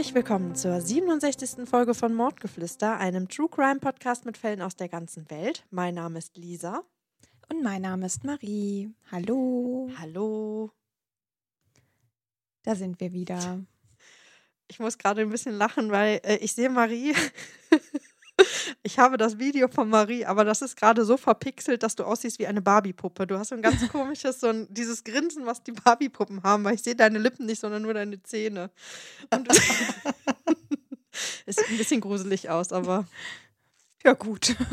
Herzlich willkommen zur 67. Folge von Mordgeflüster, einem True Crime Podcast mit Fällen aus der ganzen Welt. Mein Name ist Lisa. Und mein Name ist Marie. Hallo. Hallo. Da sind wir wieder. Ich muss gerade ein bisschen lachen, weil äh, ich sehe Marie. ich habe das Video von Marie, aber das ist gerade so verpixelt, dass du aussiehst wie eine Barbie-Puppe. Du hast so ein ganz komisches, so ein, dieses Grinsen, was die Barbie-Puppen haben, weil ich sehe deine Lippen nicht, sondern nur deine Zähne. Und es sieht ein bisschen gruselig aus, aber. Ja, gut.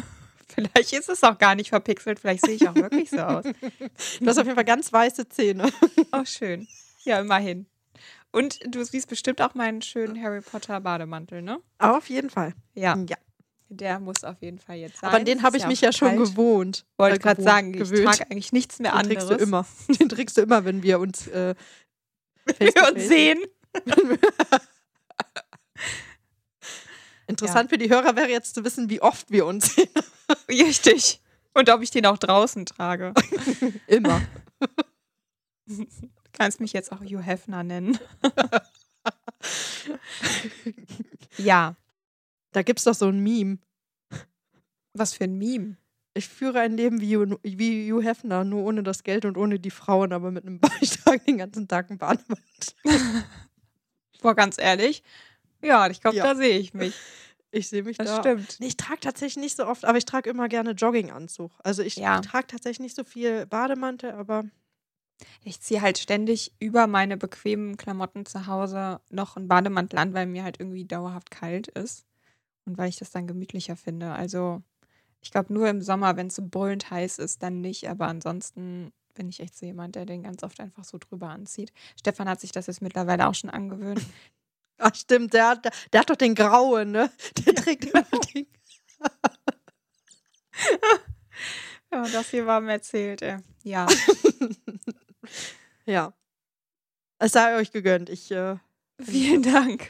Vielleicht ist es auch gar nicht verpixelt, vielleicht sehe ich auch wirklich so aus. Du hast auf jeden Fall ganz weiße Zähne. Oh, schön. Ja, immerhin. Und du siehst bestimmt auch meinen schönen Harry Potter Bademantel, ne? Auf jeden Fall. Ja. Ja. Der muss auf jeden Fall jetzt sein. Aber an den habe ich mich auch ja schon kalt. gewohnt. Wollte gerade sagen, ich gewöhnt. trage eigentlich nichts mehr Den anderes. trägst du immer. Den trägst du immer, wenn wir uns äh, face Wir uns sehen. Interessant für die Hörer wäre jetzt zu wissen, wie oft wir uns sehen. Richtig. Und ob ich den auch draußen trage. Immer. Du kannst mich jetzt auch Hugh Hefner nennen. ja. Da gibt es doch so ein Meme. Was für ein Meme. Ich führe ein Leben wie, Hugh- wie Hugh Hefner, nur ohne das Geld und ohne die Frauen, aber mit einem Beitrag den ganzen Tag ein Bademantel. Boah, ganz ehrlich. Ja, ich glaube, Ja. da sehe ich mich. Ich sehe mich Das da. stimmt. Nee, ich trage tatsächlich nicht so oft, aber ich trage immer gerne Jogginganzug. Also ich Ja. trage tatsächlich nicht so viel Bademantel, aber Ich ziehe halt ständig über meine bequemen Klamotten zu Hause noch einen Bademantel an, weil mir halt irgendwie dauerhaft kalt ist. Und weil ich das dann gemütlicher finde. Also, ich glaube, nur im Sommer, wenn es so brüllend heiß ist, dann nicht. Aber ansonsten bin ich echt so jemand, der den ganz oft einfach so drüber anzieht. Stefan hat sich das jetzt mittlerweile auch schon angewöhnt. Ach stimmt, der hat, der hat doch den grauen, ne? Der trägt immer den. Ja, das hier war mir erzählt, ey. Ja. Ja. Es sei euch gegönnt. Ich, äh, Vielen Dank.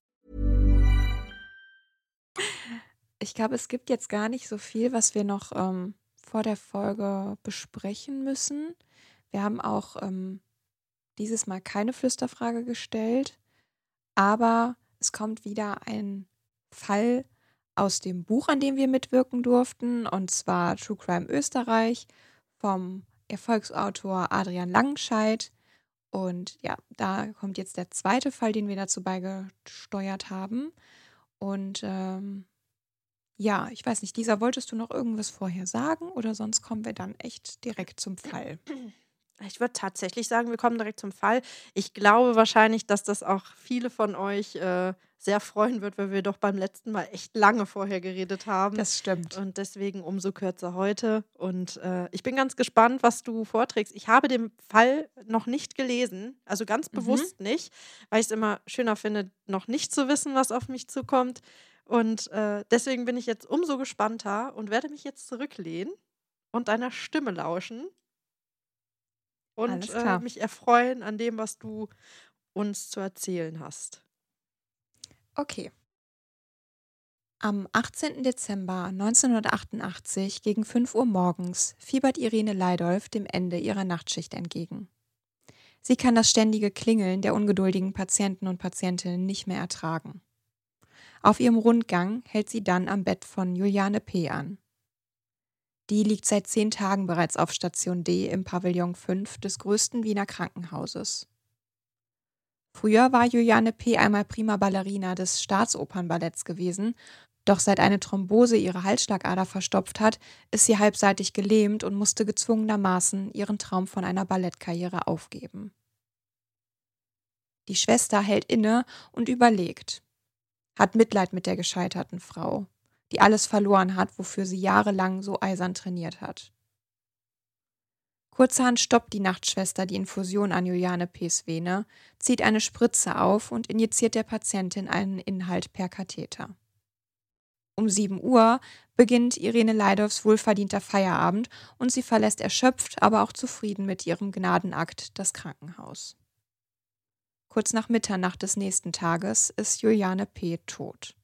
Ich glaube, es gibt jetzt gar nicht so viel, was wir noch ähm, vor der Folge besprechen müssen. Wir haben auch ähm, dieses Mal keine Flüsterfrage gestellt, aber es kommt wieder ein Fall aus dem Buch, an dem wir mitwirken durften, und zwar True Crime Österreich vom Erfolgsautor Adrian Langenscheidt. Und ja, da kommt jetzt der zweite Fall, den wir dazu beigesteuert haben. Und ähm, ja, ich weiß nicht, Lisa, wolltest du noch irgendwas vorher sagen oder sonst kommen wir dann echt direkt zum Fall? ich würde tatsächlich sagen, wir kommen direkt zum Fall. Ich glaube wahrscheinlich, dass das auch viele von euch äh, sehr freuen wird, weil wir doch beim letzten Mal echt lange vorher geredet haben. Das stimmt. Und deswegen umso kürzer heute. Und äh, ich bin ganz gespannt, was du vorträgst. Ich habe den Fall noch nicht gelesen, also ganz Mhm. bewusst nicht, weil ich es immer schöner finde, noch nicht zu wissen, was auf mich zukommt. Und äh, deswegen bin ich jetzt umso gespannter und werde mich jetzt zurücklehnen und deiner Stimme lauschen und äh, mich erfreuen an dem, was du uns zu erzählen hast. Okay. Am 18. Dezember 1988 gegen 5 Uhr morgens fiebert Irene Leidolf dem Ende ihrer Nachtschicht entgegen. Sie kann das ständige Klingeln der ungeduldigen Patienten und Patientinnen nicht mehr ertragen. Auf ihrem Rundgang hält sie dann am Bett von Juliane P. an. Die liegt seit zehn Tagen bereits auf Station D im Pavillon 5 des größten Wiener Krankenhauses. Früher war Juliane P. einmal prima Ballerina des Staatsopernballetts gewesen, doch seit eine Thrombose ihre Halsschlagader verstopft hat, ist sie halbseitig gelähmt und musste gezwungenermaßen ihren Traum von einer Ballettkarriere aufgeben. Die Schwester hält inne und überlegt, hat Mitleid mit der gescheiterten Frau, die alles verloren hat, wofür sie jahrelang so eisern trainiert hat. Kurzerhand stoppt die Nachtschwester die Infusion an Juliane P.'s Vene, zieht eine Spritze auf und injiziert der Patientin einen Inhalt per Katheter. Um 7 Uhr beginnt Irene Leidorfs wohlverdienter Feierabend und sie verlässt erschöpft, aber auch zufrieden mit ihrem Gnadenakt das Krankenhaus. Kurz nach Mitternacht des nächsten Tages ist Juliane P. tot.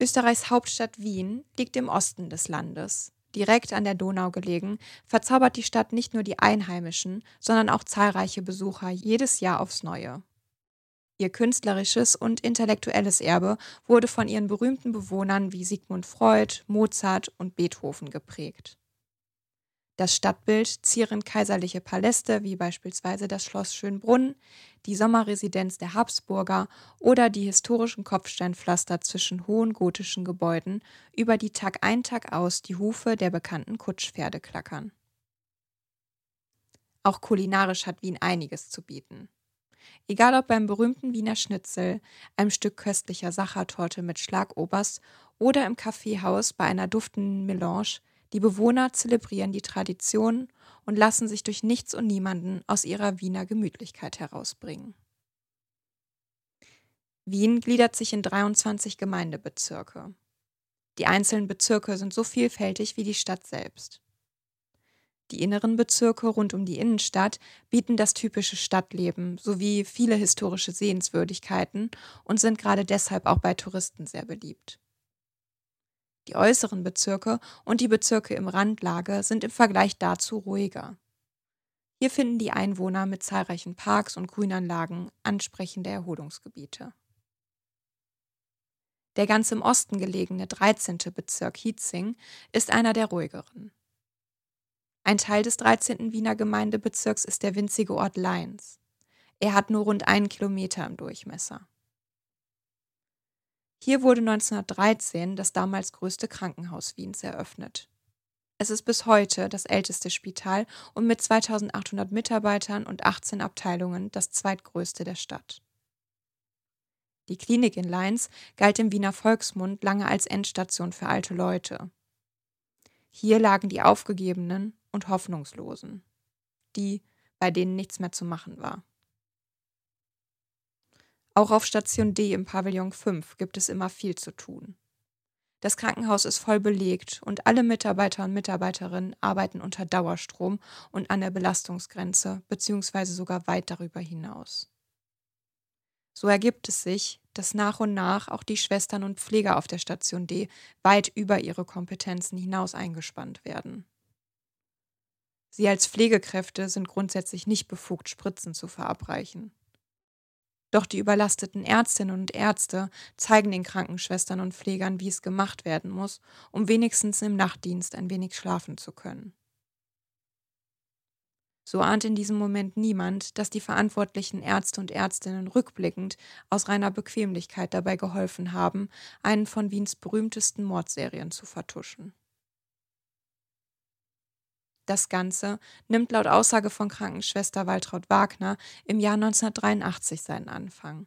Österreichs Hauptstadt Wien liegt im Osten des Landes. Direkt an der Donau gelegen, verzaubert die Stadt nicht nur die Einheimischen, sondern auch zahlreiche Besucher jedes Jahr aufs Neue. Ihr künstlerisches und intellektuelles Erbe wurde von ihren berühmten Bewohnern wie Sigmund Freud, Mozart und Beethoven geprägt. Das Stadtbild zieren kaiserliche Paläste wie beispielsweise das Schloss Schönbrunn, die Sommerresidenz der Habsburger oder die historischen Kopfsteinpflaster zwischen hohen gotischen Gebäuden, über die Tag ein Tag aus die Hufe der bekannten Kutschpferde klackern. Auch kulinarisch hat Wien einiges zu bieten. Egal ob beim berühmten Wiener Schnitzel, einem Stück köstlicher Sachertorte mit Schlagobers oder im Kaffeehaus bei einer duftenden Melange, die Bewohner zelebrieren die Tradition und lassen sich durch nichts und niemanden aus ihrer Wiener Gemütlichkeit herausbringen. Wien gliedert sich in 23 Gemeindebezirke. Die einzelnen Bezirke sind so vielfältig wie die Stadt selbst. Die inneren Bezirke rund um die Innenstadt bieten das typische Stadtleben sowie viele historische Sehenswürdigkeiten und sind gerade deshalb auch bei Touristen sehr beliebt. Die äußeren Bezirke und die Bezirke im Randlage sind im Vergleich dazu ruhiger. Hier finden die Einwohner mit zahlreichen Parks und Grünanlagen ansprechende Erholungsgebiete. Der ganz im Osten gelegene 13. Bezirk Hietzing ist einer der ruhigeren. Ein Teil des 13. Wiener Gemeindebezirks ist der winzige Ort Leins. Er hat nur rund einen Kilometer im Durchmesser. Hier wurde 1913 das damals größte Krankenhaus Wiens eröffnet. Es ist bis heute das älteste Spital und mit 2800 Mitarbeitern und 18 Abteilungen das zweitgrößte der Stadt. Die Klinik in Leins galt im Wiener Volksmund lange als Endstation für alte Leute. Hier lagen die Aufgegebenen und Hoffnungslosen, die, bei denen nichts mehr zu machen war. Auch auf Station D im Pavillon 5 gibt es immer viel zu tun. Das Krankenhaus ist voll belegt und alle Mitarbeiter und Mitarbeiterinnen arbeiten unter Dauerstrom und an der Belastungsgrenze bzw. sogar weit darüber hinaus. So ergibt es sich, dass nach und nach auch die Schwestern und Pfleger auf der Station D weit über ihre Kompetenzen hinaus eingespannt werden. Sie als Pflegekräfte sind grundsätzlich nicht befugt, Spritzen zu verabreichen. Doch die überlasteten Ärztinnen und Ärzte zeigen den Krankenschwestern und Pflegern, wie es gemacht werden muss, um wenigstens im Nachtdienst ein wenig schlafen zu können. So ahnt in diesem Moment niemand, dass die verantwortlichen Ärzte und Ärztinnen rückblickend aus reiner Bequemlichkeit dabei geholfen haben, einen von Wiens berühmtesten Mordserien zu vertuschen. Das Ganze nimmt laut Aussage von Krankenschwester Waltraud Wagner im Jahr 1983 seinen Anfang.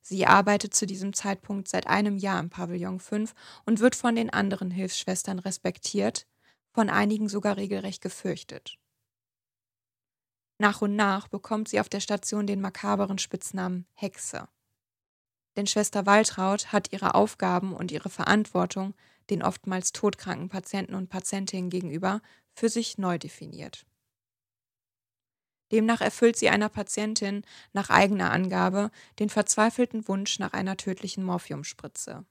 Sie arbeitet zu diesem Zeitpunkt seit einem Jahr im Pavillon 5 und wird von den anderen Hilfsschwestern respektiert, von einigen sogar regelrecht gefürchtet. Nach und nach bekommt sie auf der Station den makaberen Spitznamen Hexe. Denn Schwester Waltraud hat ihre Aufgaben und ihre Verantwortung den oftmals todkranken Patienten und Patientinnen gegenüber, für sich neu definiert. Demnach erfüllt sie einer Patientin nach eigener Angabe den verzweifelten Wunsch nach einer tödlichen Morphiumspritze.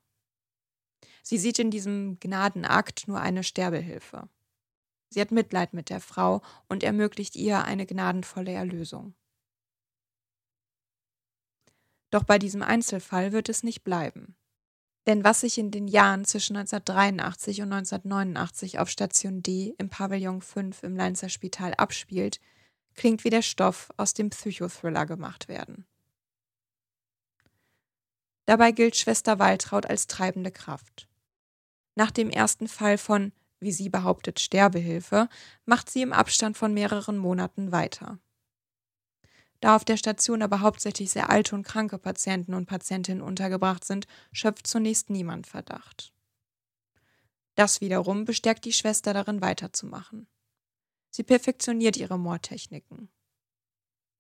Sie sieht in diesem Gnadenakt nur eine Sterbehilfe. Sie hat Mitleid mit der Frau und ermöglicht ihr eine gnadenvolle Erlösung. Doch bei diesem Einzelfall wird es nicht bleiben. Denn was sich in den Jahren zwischen 1983 und 1989 auf Station D im Pavillon 5 im Leinzer Spital abspielt, klingt wie der Stoff, aus dem Psychothriller gemacht werden. Dabei gilt Schwester Waltraud als treibende Kraft. Nach dem ersten Fall von, wie sie behauptet, Sterbehilfe, macht sie im Abstand von mehreren Monaten weiter. Da auf der Station aber hauptsächlich sehr alte und kranke Patienten und Patientinnen untergebracht sind, schöpft zunächst niemand Verdacht. Das wiederum bestärkt die Schwester darin weiterzumachen. Sie perfektioniert ihre Mordtechniken.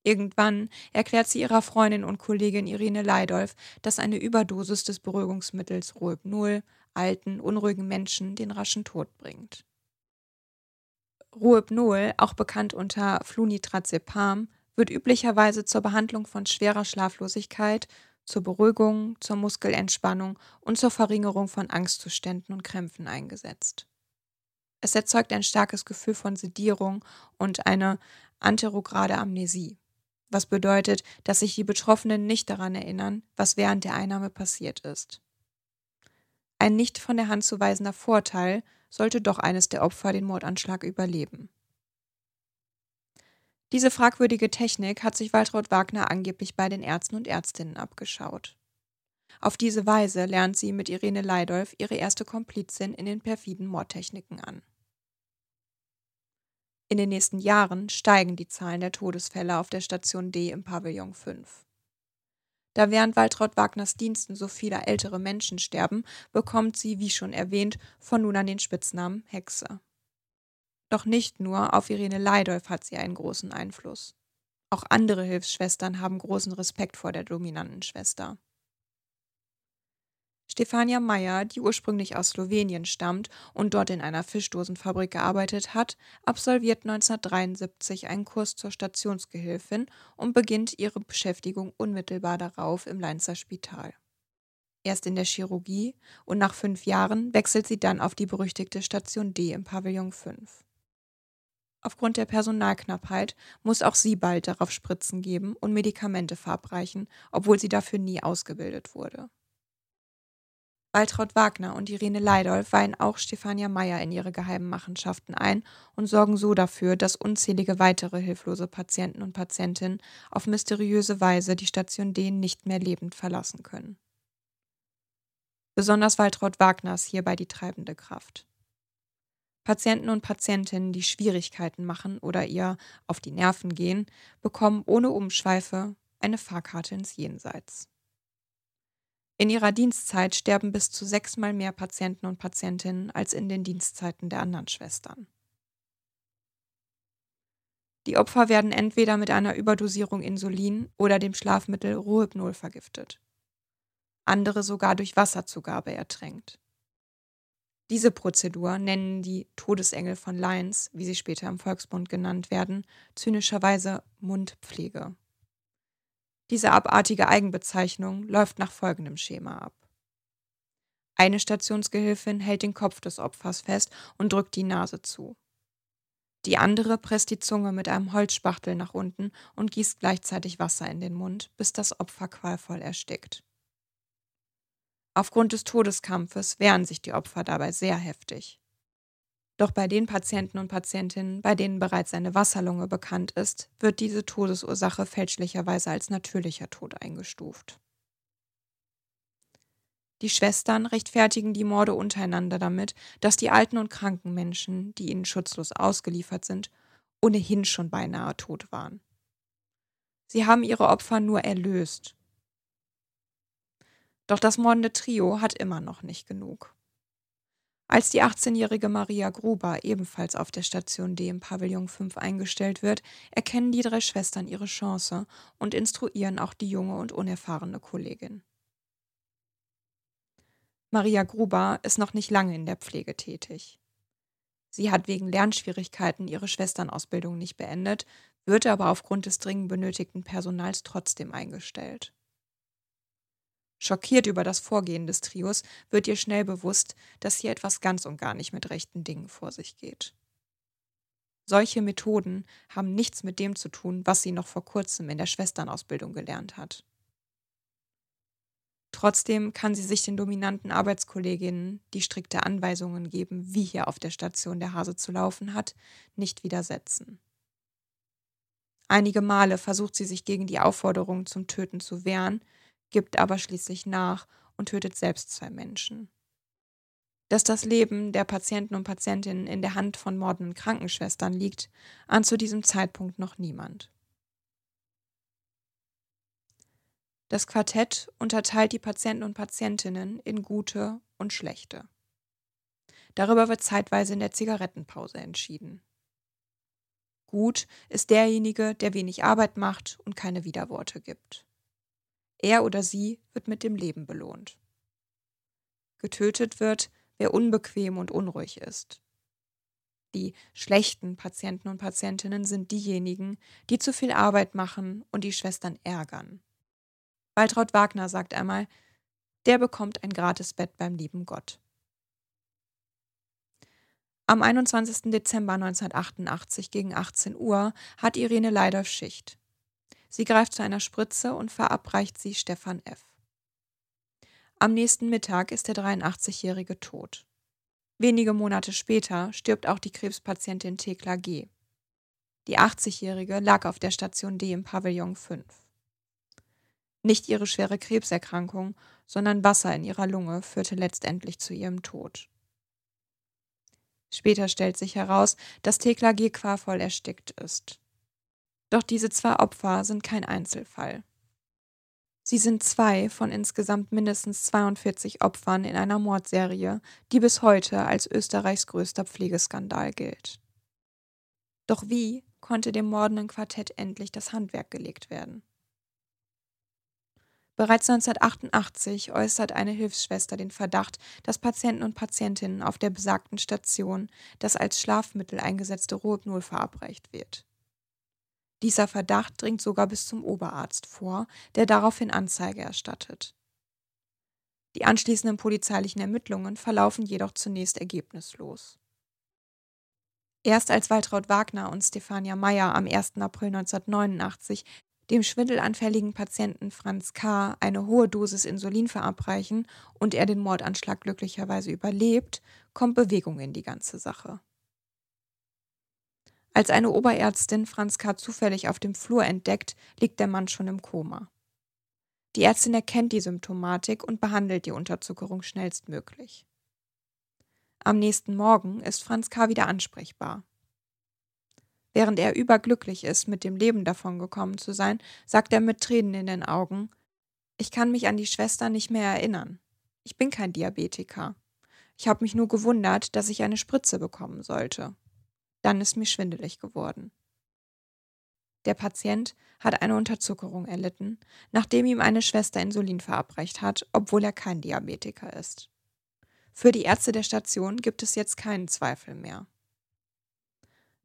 Irgendwann erklärt sie ihrer Freundin und Kollegin Irene Leidolf, dass eine Überdosis des Beruhigungsmittels Rohypnol alten, unruhigen Menschen den raschen Tod bringt. Rohypnol, auch bekannt unter Flunitrazepam, wird üblicherweise zur Behandlung von schwerer Schlaflosigkeit, zur Beruhigung, zur Muskelentspannung und zur Verringerung von Angstzuständen und Krämpfen eingesetzt. Es erzeugt ein starkes Gefühl von Sedierung und eine anterograde Amnesie, was bedeutet, dass sich die Betroffenen nicht daran erinnern, was während der Einnahme passiert ist. Ein nicht von der Hand zu weisender Vorteil sollte doch eines der Opfer den Mordanschlag überleben. Diese fragwürdige Technik hat sich Waltraud Wagner angeblich bei den Ärzten und Ärztinnen abgeschaut. Auf diese Weise lernt sie mit Irene Leidolf ihre erste Komplizin in den perfiden Mordtechniken an. In den nächsten Jahren steigen die Zahlen der Todesfälle auf der Station D im Pavillon 5. Da während Waltraud Wagners Diensten so viele ältere Menschen sterben, bekommt sie, wie schon erwähnt, von nun an den Spitznamen Hexe. Doch nicht nur auf Irene Leidolf hat sie einen großen Einfluss. Auch andere Hilfsschwestern haben großen Respekt vor der dominanten Schwester. Stefania Meyer, die ursprünglich aus Slowenien stammt und dort in einer Fischdosenfabrik gearbeitet hat, absolviert 1973 einen Kurs zur Stationsgehilfin und beginnt ihre Beschäftigung unmittelbar darauf im Leinzer Spital. Erst in der Chirurgie und nach fünf Jahren wechselt sie dann auf die berüchtigte Station D im Pavillon 5. Aufgrund der Personalknappheit muss auch sie bald darauf Spritzen geben und Medikamente verabreichen, obwohl sie dafür nie ausgebildet wurde. Waltraud Wagner und Irene Leidolf weihen auch Stefania Meyer in ihre geheimen Machenschaften ein und sorgen so dafür, dass unzählige weitere hilflose Patienten und Patientinnen auf mysteriöse Weise die Station D nicht mehr lebend verlassen können. Besonders Waltraud Wagner ist hierbei die treibende Kraft. Patienten und Patientinnen, die Schwierigkeiten machen oder ihr auf die Nerven gehen, bekommen ohne Umschweife eine Fahrkarte ins Jenseits. In ihrer Dienstzeit sterben bis zu sechsmal mehr Patienten und Patientinnen als in den Dienstzeiten der anderen Schwestern. Die Opfer werden entweder mit einer Überdosierung Insulin oder dem Schlafmittel Rohypnol vergiftet. Andere sogar durch Wasserzugabe ertränkt. Diese Prozedur nennen die Todesengel von Lyons, wie sie später im Volksmund genannt werden, zynischerweise Mundpflege. Diese abartige Eigenbezeichnung läuft nach folgendem Schema ab. Eine Stationsgehilfin hält den Kopf des Opfers fest und drückt die Nase zu. Die andere presst die Zunge mit einem Holzspachtel nach unten und gießt gleichzeitig Wasser in den Mund, bis das Opfer qualvoll erstickt. Aufgrund des Todeskampfes wehren sich die Opfer dabei sehr heftig. Doch bei den Patienten und Patientinnen, bei denen bereits eine Wasserlunge bekannt ist, wird diese Todesursache fälschlicherweise als natürlicher Tod eingestuft. Die Schwestern rechtfertigen die Morde untereinander damit, dass die alten und kranken Menschen, die ihnen schutzlos ausgeliefert sind, ohnehin schon beinahe tot waren. Sie haben ihre Opfer nur erlöst doch das mordende Trio hat immer noch nicht genug. Als die 18-jährige Maria Gruber ebenfalls auf der Station D im Pavillon 5 eingestellt wird, erkennen die drei Schwestern ihre Chance und instruieren auch die junge und unerfahrene Kollegin. Maria Gruber ist noch nicht lange in der Pflege tätig. Sie hat wegen Lernschwierigkeiten ihre Schwesternausbildung nicht beendet, wird aber aufgrund des dringend benötigten Personals trotzdem eingestellt. Schockiert über das Vorgehen des Trios wird ihr schnell bewusst, dass hier etwas ganz und gar nicht mit rechten Dingen vor sich geht. Solche Methoden haben nichts mit dem zu tun, was sie noch vor kurzem in der Schwesternausbildung gelernt hat. Trotzdem kann sie sich den dominanten Arbeitskolleginnen, die strikte Anweisungen geben, wie hier auf der Station der Hase zu laufen hat, nicht widersetzen. Einige Male versucht sie sich gegen die Aufforderung zum Töten zu wehren, gibt aber schließlich nach und tötet selbst zwei Menschen. Dass das Leben der Patienten und Patientinnen in der Hand von mordenden Krankenschwestern liegt, ahnt zu diesem Zeitpunkt noch niemand. Das Quartett unterteilt die Patienten und Patientinnen in gute und schlechte. Darüber wird zeitweise in der Zigarettenpause entschieden. Gut ist derjenige, der wenig Arbeit macht und keine Widerworte gibt. Er oder sie wird mit dem Leben belohnt. Getötet wird, wer unbequem und unruhig ist. Die schlechten Patienten und Patientinnen sind diejenigen, die zu viel Arbeit machen und die Schwestern ärgern. Waltraud Wagner sagt einmal, der bekommt ein Gratisbett beim lieben Gott. Am 21. Dezember 1988 gegen 18 Uhr hat Irene Leidolf Schicht. Sie greift zu einer Spritze und verabreicht sie Stefan F. Am nächsten Mittag ist der 83-Jährige tot. Wenige Monate später stirbt auch die Krebspatientin Thekla G. Die 80-Jährige lag auf der Station D im Pavillon 5. Nicht ihre schwere Krebserkrankung, sondern Wasser in ihrer Lunge führte letztendlich zu ihrem Tod. Später stellt sich heraus, dass Thekla G. qualvoll erstickt ist. Doch diese zwei Opfer sind kein Einzelfall. Sie sind zwei von insgesamt mindestens 42 Opfern in einer Mordserie, die bis heute als Österreichs größter Pflegeskandal gilt. Doch wie konnte dem mordenden Quartett endlich das Handwerk gelegt werden? Bereits 1988 äußert eine Hilfsschwester den Verdacht, dass Patienten und Patientinnen auf der besagten Station das als Schlafmittel eingesetzte Rotnull verabreicht wird. Dieser Verdacht dringt sogar bis zum Oberarzt vor, der daraufhin Anzeige erstattet. Die anschließenden polizeilichen Ermittlungen verlaufen jedoch zunächst ergebnislos. Erst als Waltraud Wagner und Stefania Meyer am 1. April 1989 dem schwindelanfälligen Patienten Franz K. eine hohe Dosis Insulin verabreichen und er den Mordanschlag glücklicherweise überlebt, kommt Bewegung in die ganze Sache. Als eine Oberärztin Franz K. zufällig auf dem Flur entdeckt, liegt der Mann schon im Koma. Die Ärztin erkennt die Symptomatik und behandelt die Unterzuckerung schnellstmöglich. Am nächsten Morgen ist Franz K. wieder ansprechbar. Während er überglücklich ist, mit dem Leben davongekommen zu sein, sagt er mit Tränen in den Augen Ich kann mich an die Schwester nicht mehr erinnern. Ich bin kein Diabetiker. Ich habe mich nur gewundert, dass ich eine Spritze bekommen sollte. Dann ist mir schwindelig geworden. Der Patient hat eine Unterzuckerung erlitten, nachdem ihm eine Schwester Insulin verabreicht hat, obwohl er kein Diabetiker ist. Für die Ärzte der Station gibt es jetzt keinen Zweifel mehr.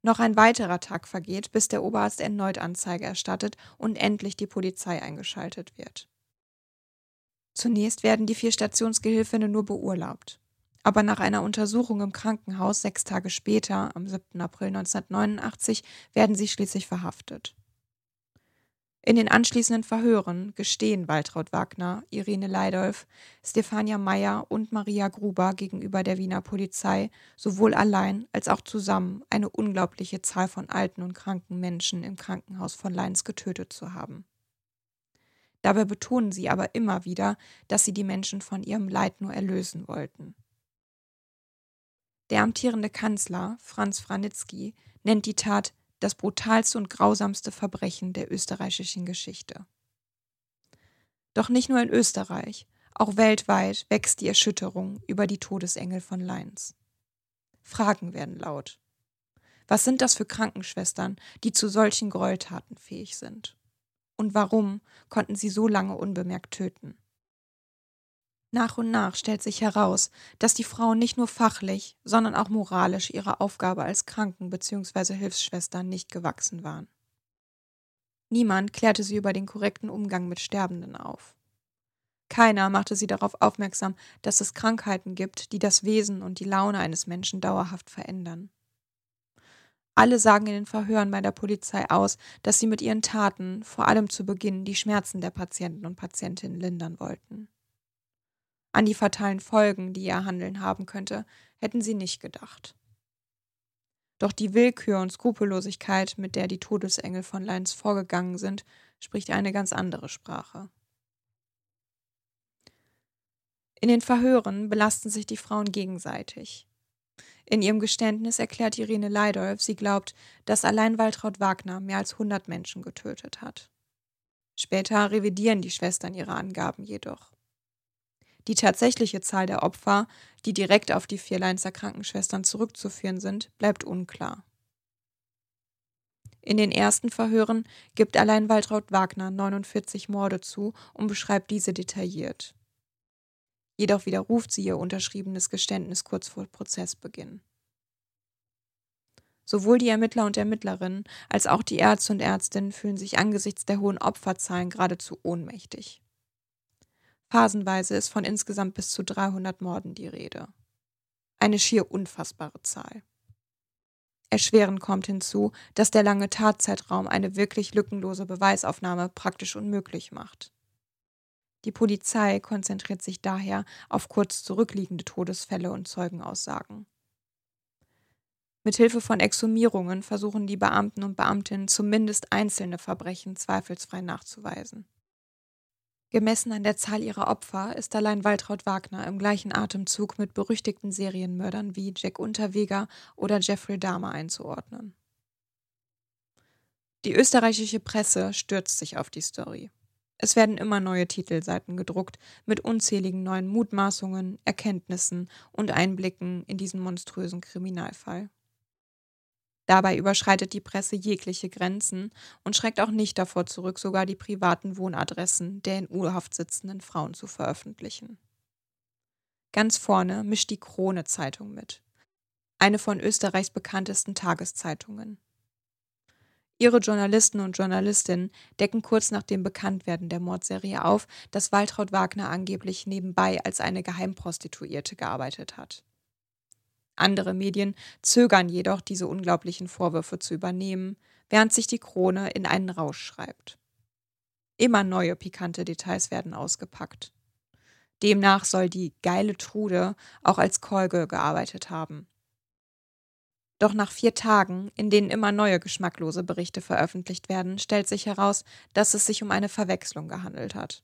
Noch ein weiterer Tag vergeht, bis der Oberarzt erneut Anzeige erstattet und endlich die Polizei eingeschaltet wird. Zunächst werden die vier Stationsgehilfinnen nur beurlaubt. Aber nach einer Untersuchung im Krankenhaus sechs Tage später, am 7. April 1989, werden sie schließlich verhaftet. In den anschließenden Verhören gestehen Waltraud Wagner, Irene Leidolf, Stefania Meyer und Maria Gruber gegenüber der Wiener Polizei sowohl allein als auch zusammen eine unglaubliche Zahl von alten und kranken Menschen im Krankenhaus von Leins getötet zu haben. Dabei betonen sie aber immer wieder, dass sie die Menschen von ihrem Leid nur erlösen wollten. Der amtierende Kanzler, Franz Franitzky, nennt die Tat das brutalste und grausamste Verbrechen der österreichischen Geschichte. Doch nicht nur in Österreich, auch weltweit wächst die Erschütterung über die Todesengel von Leins. Fragen werden laut. Was sind das für Krankenschwestern, die zu solchen Gräueltaten fähig sind? Und warum konnten sie so lange unbemerkt töten? Nach und nach stellt sich heraus, dass die Frauen nicht nur fachlich, sondern auch moralisch ihrer Aufgabe als Kranken- bzw. Hilfsschwestern nicht gewachsen waren. Niemand klärte sie über den korrekten Umgang mit Sterbenden auf. Keiner machte sie darauf aufmerksam, dass es Krankheiten gibt, die das Wesen und die Laune eines Menschen dauerhaft verändern. Alle sagen in den Verhören bei der Polizei aus, dass sie mit ihren Taten vor allem zu Beginn die Schmerzen der Patienten und Patientinnen lindern wollten. An die fatalen Folgen, die ihr Handeln haben könnte, hätten sie nicht gedacht. Doch die Willkür und Skrupellosigkeit, mit der die Todesengel von Leins vorgegangen sind, spricht eine ganz andere Sprache. In den Verhören belasten sich die Frauen gegenseitig. In ihrem Geständnis erklärt Irene Leidolf, sie glaubt, dass allein Waltraud Wagner mehr als 100 Menschen getötet hat. Später revidieren die Schwestern ihre Angaben jedoch. Die tatsächliche Zahl der Opfer, die direkt auf die vier Leinzer Krankenschwestern zurückzuführen sind, bleibt unklar. In den ersten Verhören gibt allein Waltraud Wagner 49 Morde zu und beschreibt diese detailliert. Jedoch widerruft sie ihr unterschriebenes Geständnis kurz vor Prozessbeginn. Sowohl die Ermittler und Ermittlerinnen als auch die Ärzte und Ärztinnen fühlen sich angesichts der hohen Opferzahlen geradezu ohnmächtig. Phasenweise ist von insgesamt bis zu 300 Morden die Rede. Eine schier unfassbare Zahl. Erschwerend kommt hinzu, dass der lange Tatzeitraum eine wirklich lückenlose Beweisaufnahme praktisch unmöglich macht. Die Polizei konzentriert sich daher auf kurz zurückliegende Todesfälle und Zeugenaussagen. Mithilfe von Exhumierungen versuchen die Beamten und Beamtinnen zumindest einzelne Verbrechen zweifelsfrei nachzuweisen. Gemessen an der Zahl ihrer Opfer ist allein Waltraud Wagner im gleichen Atemzug mit berüchtigten Serienmördern wie Jack Unterweger oder Jeffrey Dahmer einzuordnen. Die österreichische Presse stürzt sich auf die Story. Es werden immer neue Titelseiten gedruckt mit unzähligen neuen Mutmaßungen, Erkenntnissen und Einblicken in diesen monströsen Kriminalfall. Dabei überschreitet die Presse jegliche Grenzen und schreckt auch nicht davor zurück, sogar die privaten Wohnadressen der in Urhaft sitzenden Frauen zu veröffentlichen. Ganz vorne mischt die Krone Zeitung mit, eine von Österreichs bekanntesten Tageszeitungen. Ihre Journalisten und Journalistinnen decken kurz nach dem Bekanntwerden der Mordserie auf, dass Waltraud Wagner angeblich nebenbei als eine Geheimprostituierte gearbeitet hat. Andere Medien zögern jedoch, diese unglaublichen Vorwürfe zu übernehmen, während sich die Krone in einen Rausch schreibt. Immer neue pikante Details werden ausgepackt. Demnach soll die geile Trude auch als Kolge gearbeitet haben. Doch nach vier Tagen, in denen immer neue geschmacklose Berichte veröffentlicht werden, stellt sich heraus, dass es sich um eine Verwechslung gehandelt hat.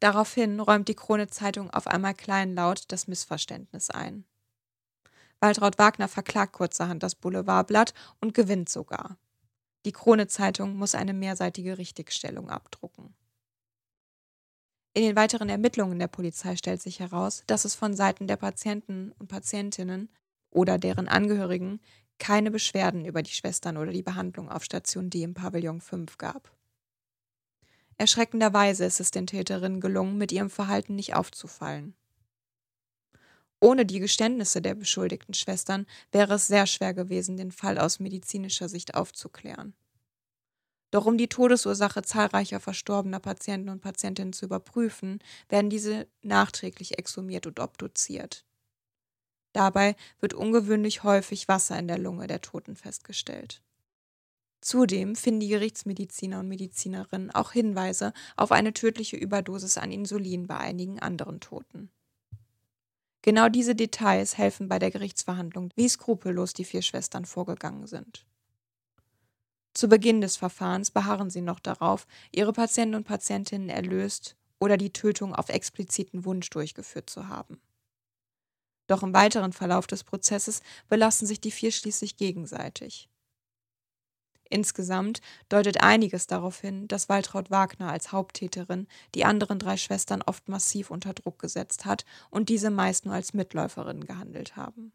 Daraufhin räumt die Krone Zeitung auf einmal kleinlaut das Missverständnis ein. Waltraud Wagner verklagt kurzerhand das Boulevardblatt und gewinnt sogar. Die Krone-Zeitung muss eine mehrseitige Richtigstellung abdrucken. In den weiteren Ermittlungen der Polizei stellt sich heraus, dass es von Seiten der Patienten und Patientinnen oder deren Angehörigen keine Beschwerden über die Schwestern oder die Behandlung auf Station D im Pavillon 5 gab. Erschreckenderweise ist es den Täterinnen gelungen, mit ihrem Verhalten nicht aufzufallen. Ohne die Geständnisse der beschuldigten Schwestern wäre es sehr schwer gewesen, den Fall aus medizinischer Sicht aufzuklären. Doch um die Todesursache zahlreicher verstorbener Patienten und Patientinnen zu überprüfen, werden diese nachträglich exhumiert und obduziert. Dabei wird ungewöhnlich häufig Wasser in der Lunge der Toten festgestellt. Zudem finden die Gerichtsmediziner und Medizinerinnen auch Hinweise auf eine tödliche Überdosis an Insulin bei einigen anderen Toten. Genau diese Details helfen bei der Gerichtsverhandlung, wie skrupellos die vier Schwestern vorgegangen sind. Zu Beginn des Verfahrens beharren sie noch darauf, ihre Patienten und Patientinnen erlöst oder die Tötung auf expliziten Wunsch durchgeführt zu haben. Doch im weiteren Verlauf des Prozesses belasten sich die vier schließlich gegenseitig. Insgesamt deutet einiges darauf hin, dass Waltraud Wagner als Haupttäterin die anderen drei Schwestern oft massiv unter Druck gesetzt hat und diese meist nur als Mitläuferinnen gehandelt haben.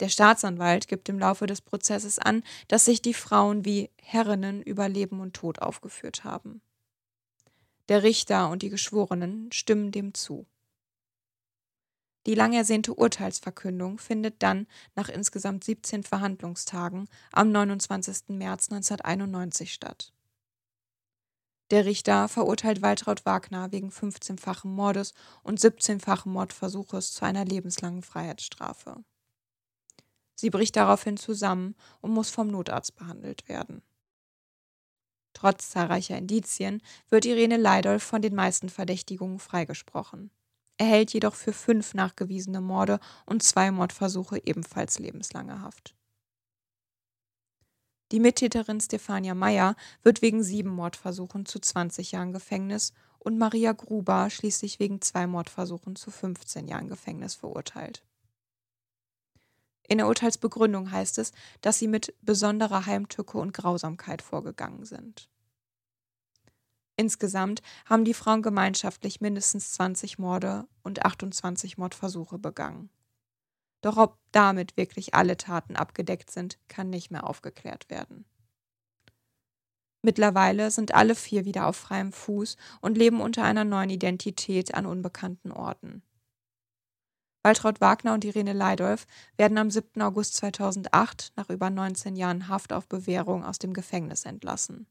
Der Staatsanwalt gibt im Laufe des Prozesses an, dass sich die Frauen wie Herrinnen über Leben und Tod aufgeführt haben. Der Richter und die Geschworenen stimmen dem zu. Die lang ersehnte Urteilsverkündung findet dann nach insgesamt 17 Verhandlungstagen am 29. März 1991 statt. Der Richter verurteilt Waltraud Wagner wegen 15-fachen Mordes und 17-fachen Mordversuches zu einer lebenslangen Freiheitsstrafe. Sie bricht daraufhin zusammen und muss vom Notarzt behandelt werden. Trotz zahlreicher Indizien wird Irene Leidolf von den meisten Verdächtigungen freigesprochen erhält jedoch für fünf nachgewiesene Morde und zwei Mordversuche ebenfalls lebenslange Haft. Die Mittäterin Stefania Meyer wird wegen sieben Mordversuchen zu 20 Jahren Gefängnis und Maria Gruber schließlich wegen zwei Mordversuchen zu 15 Jahren Gefängnis verurteilt. In der Urteilsbegründung heißt es, dass sie mit besonderer Heimtücke und Grausamkeit vorgegangen sind. Insgesamt haben die Frauen gemeinschaftlich mindestens 20 Morde und 28 Mordversuche begangen. Doch ob damit wirklich alle Taten abgedeckt sind, kann nicht mehr aufgeklärt werden. Mittlerweile sind alle vier wieder auf freiem Fuß und leben unter einer neuen Identität an unbekannten Orten. Waltraud Wagner und Irene Leidolf werden am 7. August 2008 nach über 19 Jahren Haft auf Bewährung aus dem Gefängnis entlassen.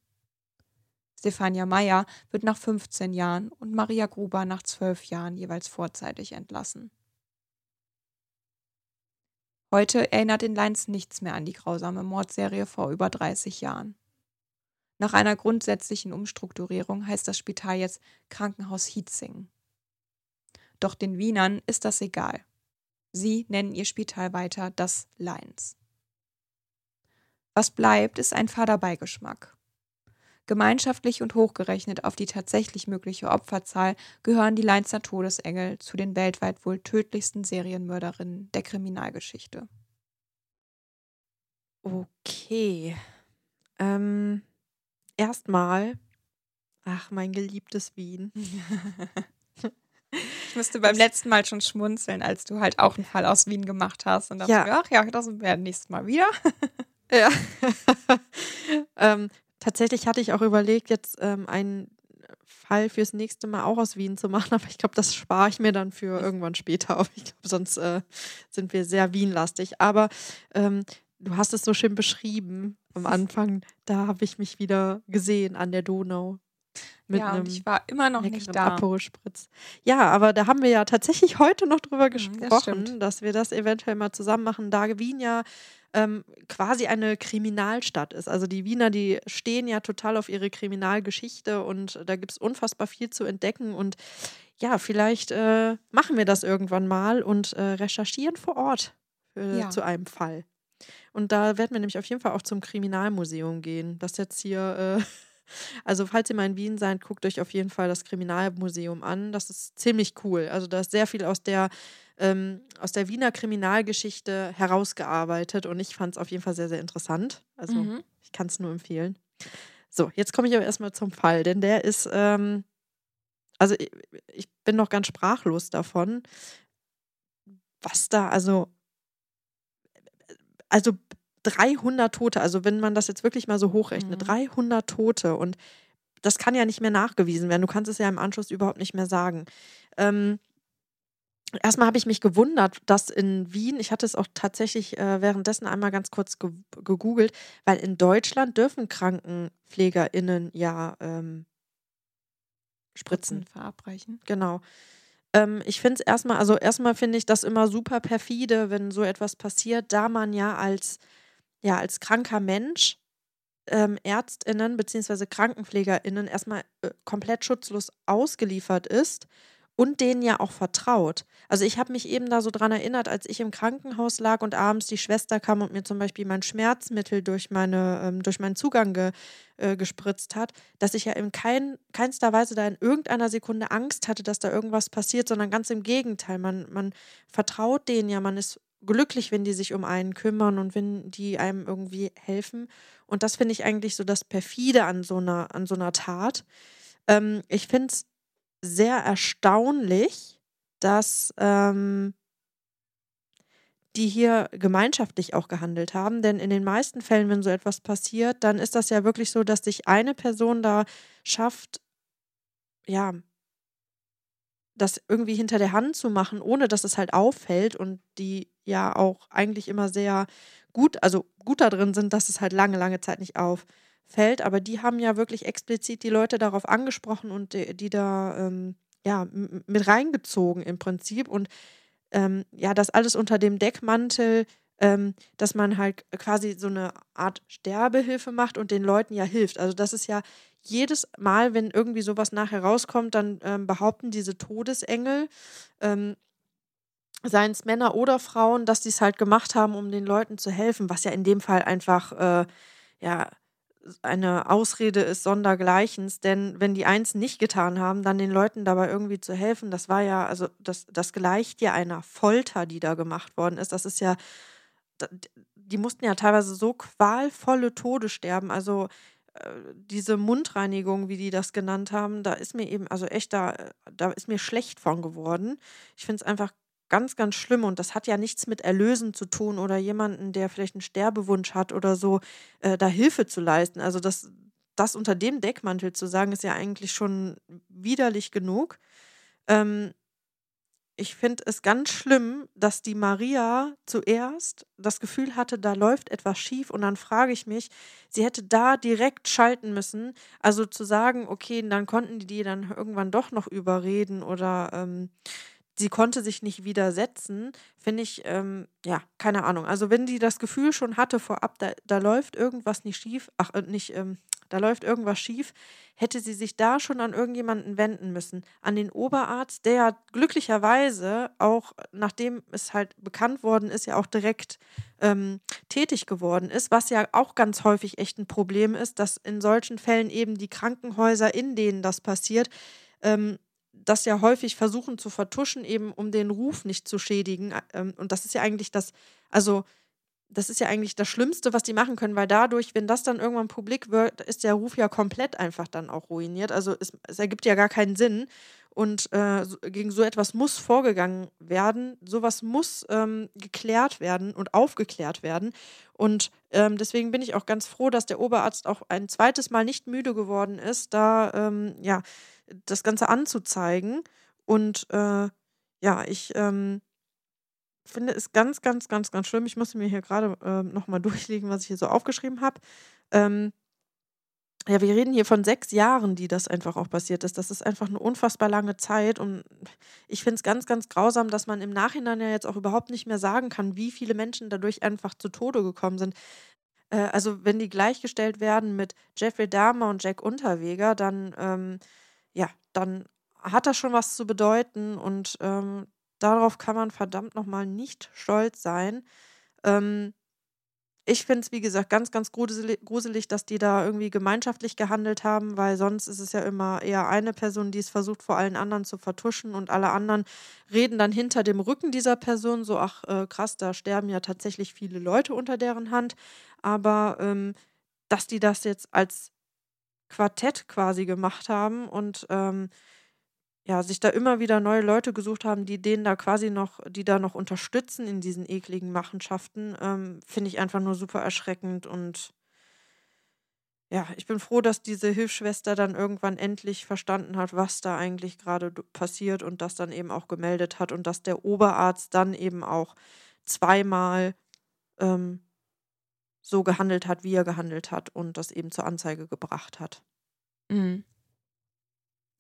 Stefania Meyer wird nach 15 Jahren und Maria Gruber nach 12 Jahren jeweils vorzeitig entlassen. Heute erinnert in Leins nichts mehr an die grausame Mordserie vor über 30 Jahren. Nach einer grundsätzlichen Umstrukturierung heißt das Spital jetzt Krankenhaus Hietzing. Doch den Wienern ist das egal. Sie nennen ihr Spital weiter das Leins. Was bleibt, ist ein fader Beigeschmack. Gemeinschaftlich und hochgerechnet auf die tatsächlich mögliche Opferzahl gehören die Leinzer Todesengel zu den weltweit wohl tödlichsten Serienmörderinnen der Kriminalgeschichte. Okay. Ähm, erstmal, ach, mein geliebtes Wien. Ich musste beim letzten Mal schon schmunzeln, als du halt auch einen Fall aus Wien gemacht hast. Und dachte ja. mir, ach ja, das werden nächstes Mal wieder. Ja. ähm, Tatsächlich hatte ich auch überlegt, jetzt ähm, einen Fall fürs nächste Mal auch aus Wien zu machen, aber ich glaube, das spare ich mir dann für irgendwann später auf. Ich glaube, sonst äh, sind wir sehr Wien-lastig. Aber ähm, du hast es so schön beschrieben am Anfang. Da habe ich mich wieder gesehen an der Donau. Mit ja, und ich war immer noch nicht da. Spritz. Ja, aber da haben wir ja tatsächlich heute noch drüber mhm, gesprochen, das dass wir das eventuell mal zusammen machen, da Wien ja ähm, quasi eine Kriminalstadt ist. Also die Wiener, die stehen ja total auf ihre Kriminalgeschichte und da gibt es unfassbar viel zu entdecken. Und ja, vielleicht äh, machen wir das irgendwann mal und äh, recherchieren vor Ort für, ja. zu einem Fall. Und da werden wir nämlich auf jeden Fall auch zum Kriminalmuseum gehen. Das jetzt hier. Also, falls ihr mal in Wien seid, guckt euch auf jeden Fall das Kriminalmuseum an. Das ist ziemlich cool. Also, da ist sehr viel aus der ähm, aus der Wiener Kriminalgeschichte herausgearbeitet und ich fand es auf jeden Fall sehr, sehr interessant. Also mhm. ich kann es nur empfehlen. So, jetzt komme ich aber erstmal zum Fall, denn der ist, ähm, also ich, ich bin noch ganz sprachlos davon, was da, also, also 300 Tote, also wenn man das jetzt wirklich mal so hochrechnet, mhm. 300 Tote und das kann ja nicht mehr nachgewiesen werden. Du kannst es ja im Anschluss überhaupt nicht mehr sagen. Ähm, Erstmal habe ich mich gewundert, dass in Wien, ich hatte es auch tatsächlich äh, währenddessen einmal ganz kurz ge gegoogelt, weil in Deutschland dürfen KrankenpflegerInnen ja ähm, Spritzen verabreichen. Genau. Ähm, ich finde es erstmal, also erstmal finde ich das immer super perfide, wenn so etwas passiert, da man ja als, ja, als kranker Mensch ähm, ÄrztInnen bzw. KrankenpflegerInnen erstmal äh, komplett schutzlos ausgeliefert ist und denen ja auch vertraut. Also ich habe mich eben da so dran erinnert, als ich im Krankenhaus lag und abends die Schwester kam und mir zum Beispiel mein Schmerzmittel durch, meine, ähm, durch meinen Zugang ge, äh, gespritzt hat, dass ich ja in kein, keinster Weise da in irgendeiner Sekunde Angst hatte, dass da irgendwas passiert, sondern ganz im Gegenteil. Man, man vertraut denen ja, man ist glücklich, wenn die sich um einen kümmern und wenn die einem irgendwie helfen. Und das finde ich eigentlich so das Perfide an so einer, an so einer Tat. Ähm, ich finde es sehr erstaunlich, dass ähm, die hier gemeinschaftlich auch gehandelt haben. Denn in den meisten Fällen, wenn so etwas passiert, dann ist das ja wirklich so, dass sich eine Person da schafft, ja, das irgendwie hinter der Hand zu machen, ohne dass es halt auffällt und die ja auch eigentlich immer sehr gut, also gut da drin sind, dass es halt lange, lange Zeit nicht auffällt fällt, aber die haben ja wirklich explizit die Leute darauf angesprochen und die, die da ähm, ja, mit reingezogen im Prinzip. Und ähm, ja, das alles unter dem Deckmantel, ähm, dass man halt quasi so eine Art Sterbehilfe macht und den Leuten ja hilft. Also das ist ja jedes Mal, wenn irgendwie sowas nachher rauskommt, dann ähm, behaupten diese Todesengel, ähm, seien es Männer oder Frauen, dass die es halt gemacht haben, um den Leuten zu helfen, was ja in dem Fall einfach, äh, ja, eine Ausrede ist sondergleichens, denn wenn die eins nicht getan haben, dann den Leuten dabei irgendwie zu helfen, das war ja, also das, das gleicht ja einer Folter, die da gemacht worden ist. Das ist ja, die mussten ja teilweise so qualvolle Tode sterben. Also äh, diese Mundreinigung, wie die das genannt haben, da ist mir eben, also echt, da, da ist mir schlecht von geworden. Ich finde es einfach ganz, ganz schlimm und das hat ja nichts mit Erlösen zu tun oder jemanden, der vielleicht einen Sterbewunsch hat oder so, äh, da Hilfe zu leisten. Also das, das unter dem Deckmantel zu sagen, ist ja eigentlich schon widerlich genug. Ähm, ich finde es ganz schlimm, dass die Maria zuerst das Gefühl hatte, da läuft etwas schief und dann frage ich mich, sie hätte da direkt schalten müssen, also zu sagen, okay, dann konnten die die dann irgendwann doch noch überreden oder ähm, sie konnte sich nicht widersetzen, finde ich, ähm, ja, keine Ahnung. Also wenn die das Gefühl schon hatte vorab, da, da läuft irgendwas nicht schief, ach, äh, nicht, ähm, da läuft irgendwas schief, hätte sie sich da schon an irgendjemanden wenden müssen. An den Oberarzt, der ja glücklicherweise auch, nachdem es halt bekannt worden ist, ja auch direkt ähm, tätig geworden ist, was ja auch ganz häufig echt ein Problem ist, dass in solchen Fällen eben die Krankenhäuser, in denen das passiert, ähm, das ja häufig versuchen zu vertuschen, eben um den Ruf nicht zu schädigen. Ähm, und das ist ja eigentlich das, also das ist ja eigentlich das Schlimmste, was die machen können, weil dadurch, wenn das dann irgendwann publik wird, ist der Ruf ja komplett einfach dann auch ruiniert. Also es, es ergibt ja gar keinen Sinn. Und äh, gegen so etwas muss vorgegangen werden. Sowas muss ähm, geklärt werden und aufgeklärt werden. Und ähm, deswegen bin ich auch ganz froh, dass der Oberarzt auch ein zweites Mal nicht müde geworden ist, da ähm, ja das Ganze anzuzeigen. Und äh, ja, ich ähm, finde es ganz, ganz, ganz, ganz schlimm. Ich musste mir hier gerade äh, nochmal durchlegen, was ich hier so aufgeschrieben habe. Ähm, ja, wir reden hier von sechs Jahren, die das einfach auch passiert ist. Das ist einfach eine unfassbar lange Zeit. Und ich finde es ganz, ganz grausam, dass man im Nachhinein ja jetzt auch überhaupt nicht mehr sagen kann, wie viele Menschen dadurch einfach zu Tode gekommen sind. Äh, also, wenn die gleichgestellt werden mit Jeffrey Dahmer und Jack Unterweger, dann, ähm, ja, dann hat das schon was zu bedeuten. Und ähm, darauf kann man verdammt nochmal nicht stolz sein. Ähm, ich finde es, wie gesagt, ganz, ganz gruselig, dass die da irgendwie gemeinschaftlich gehandelt haben, weil sonst ist es ja immer eher eine Person, die es versucht, vor allen anderen zu vertuschen und alle anderen reden dann hinter dem Rücken dieser Person so, ach äh, krass, da sterben ja tatsächlich viele Leute unter deren Hand. Aber ähm, dass die das jetzt als Quartett quasi gemacht haben und ähm, ja, sich da immer wieder neue Leute gesucht haben, die denen da quasi noch, die da noch unterstützen in diesen ekligen Machenschaften, ähm, finde ich einfach nur super erschreckend und ja, ich bin froh, dass diese Hilfsschwester dann irgendwann endlich verstanden hat, was da eigentlich gerade passiert und das dann eben auch gemeldet hat und dass der Oberarzt dann eben auch zweimal ähm, so gehandelt hat, wie er gehandelt hat und das eben zur Anzeige gebracht hat. Mhm.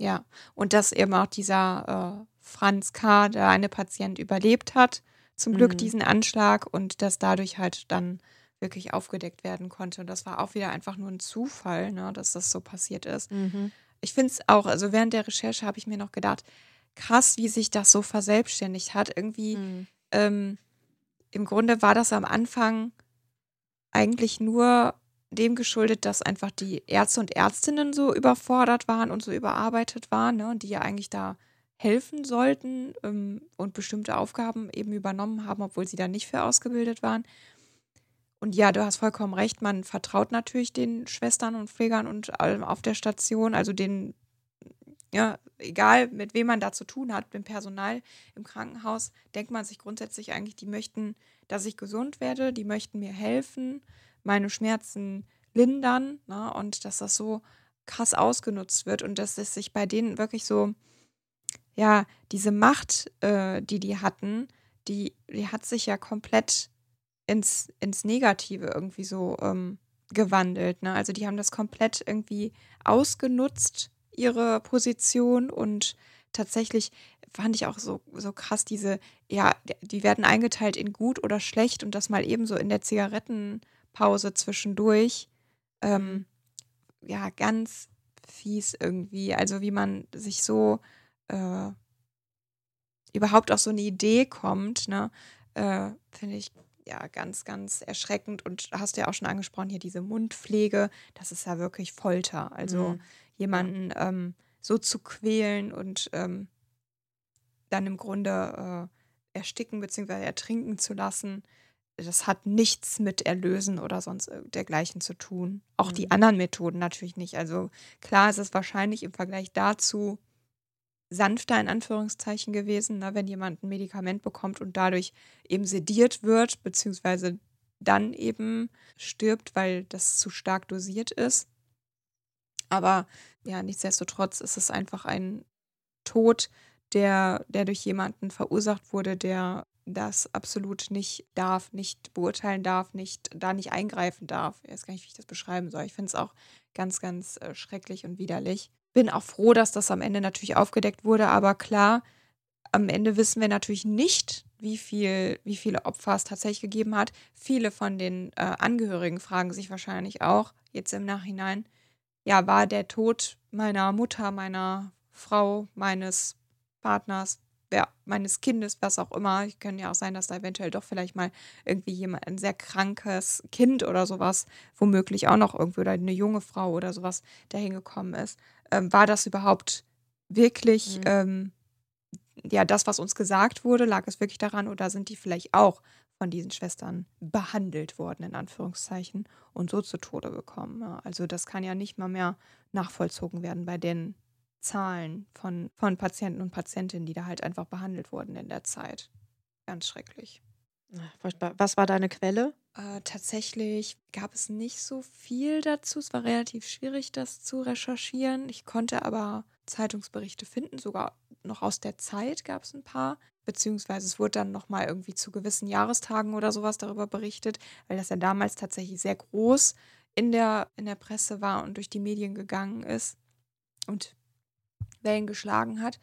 Ja, und dass eben auch dieser äh, Franz K., der eine Patient überlebt hat, zum Glück mhm. diesen Anschlag und dass dadurch halt dann wirklich aufgedeckt werden konnte. Und das war auch wieder einfach nur ein Zufall, ne, dass das so passiert ist. Mhm. Ich finde es auch, also während der Recherche habe ich mir noch gedacht, krass, wie sich das so verselbstständigt hat. Irgendwie, mhm. ähm, im Grunde war das am Anfang eigentlich nur dem geschuldet, dass einfach die Ärzte und Ärztinnen so überfordert waren und so überarbeitet waren, ne, die ja eigentlich da helfen sollten ähm, und bestimmte Aufgaben eben übernommen haben, obwohl sie da nicht für ausgebildet waren. Und ja, du hast vollkommen recht, man vertraut natürlich den Schwestern und Pflegern und allem auf der Station, also den, ja, egal mit wem man da zu tun hat, dem Personal im Krankenhaus, denkt man sich grundsätzlich eigentlich, die möchten, dass ich gesund werde, die möchten mir helfen meine Schmerzen lindern ne? und dass das so krass ausgenutzt wird und dass es sich bei denen wirklich so, ja, diese Macht, äh, die die hatten, die, die hat sich ja komplett ins, ins Negative irgendwie so ähm, gewandelt. Ne? Also die haben das komplett irgendwie ausgenutzt, ihre Position und tatsächlich fand ich auch so, so krass, diese, ja, die werden eingeteilt in gut oder schlecht und das mal eben so in der Zigaretten- Pause zwischendurch. Ähm, mhm. ja, ganz fies irgendwie. Also wie man sich so äh, überhaupt auf so eine Idee kommt, ne, äh, finde ich ja ganz, ganz erschreckend. Und hast du ja auch schon angesprochen, hier diese Mundpflege, das ist ja wirklich Folter. Also mhm. jemanden ähm, so zu quälen und ähm, dann im Grunde äh, ersticken bzw. ertrinken zu lassen, das hat nichts mit Erlösen oder sonst dergleichen zu tun. Auch Mhm. die anderen Methoden natürlich nicht. Also klar ist es wahrscheinlich im Vergleich dazu sanfter in Anführungszeichen gewesen, ne, wenn jemand ein Medikament bekommt und dadurch eben sediert wird, beziehungsweise dann eben stirbt, weil das zu stark dosiert ist. Aber ja, nichtsdestotrotz ist es einfach ein Tod, der, der durch jemanden verursacht wurde, der das absolut nicht darf, nicht beurteilen darf, nicht da nicht eingreifen darf. Ich weiß gar nicht, wie ich das beschreiben soll. Ich finde es auch ganz, ganz äh, schrecklich und widerlich. Bin auch froh, dass das am Ende natürlich aufgedeckt wurde, aber klar, am Ende wissen wir natürlich nicht, wie, viel, wie viele Opfer es tatsächlich gegeben hat. Viele von den äh, Angehörigen fragen sich wahrscheinlich auch jetzt im Nachhinein, ja, war der Tod meiner Mutter, meiner Frau, meines Partners, ja, meines Kindes, was auch immer. Es kann ja auch sein, dass da eventuell doch vielleicht mal irgendwie jemand, ein sehr krankes Kind oder sowas, womöglich auch noch irgendwie oder eine junge Frau oder sowas dahin gekommen ist. Ähm, war das überhaupt wirklich, Mhm. ähm, ja, das, was uns gesagt wurde, lag es wirklich daran oder sind die vielleicht auch von diesen Schwestern behandelt worden, in Anführungszeichen, und so zu Tode gekommen? Also das kann ja nicht mal mehr nachvollzogen werden bei den Zahlen von, von Patienten und Patientinnen, die da halt einfach behandelt wurden in der Zeit. Ganz schrecklich. Furchtbar. Was war deine Quelle? Äh, tatsächlich gab es nicht so viel dazu. Es war relativ schwierig, das zu recherchieren. Ich konnte aber Zeitungsberichte finden, sogar noch aus der Zeit gab es ein paar. Beziehungsweise es wurde dann nochmal irgendwie zu gewissen Jahrestagen oder sowas darüber berichtet, weil das ja damals tatsächlich sehr groß in der, in der Presse war und durch die Medien gegangen ist und Wellen geschlagen hat.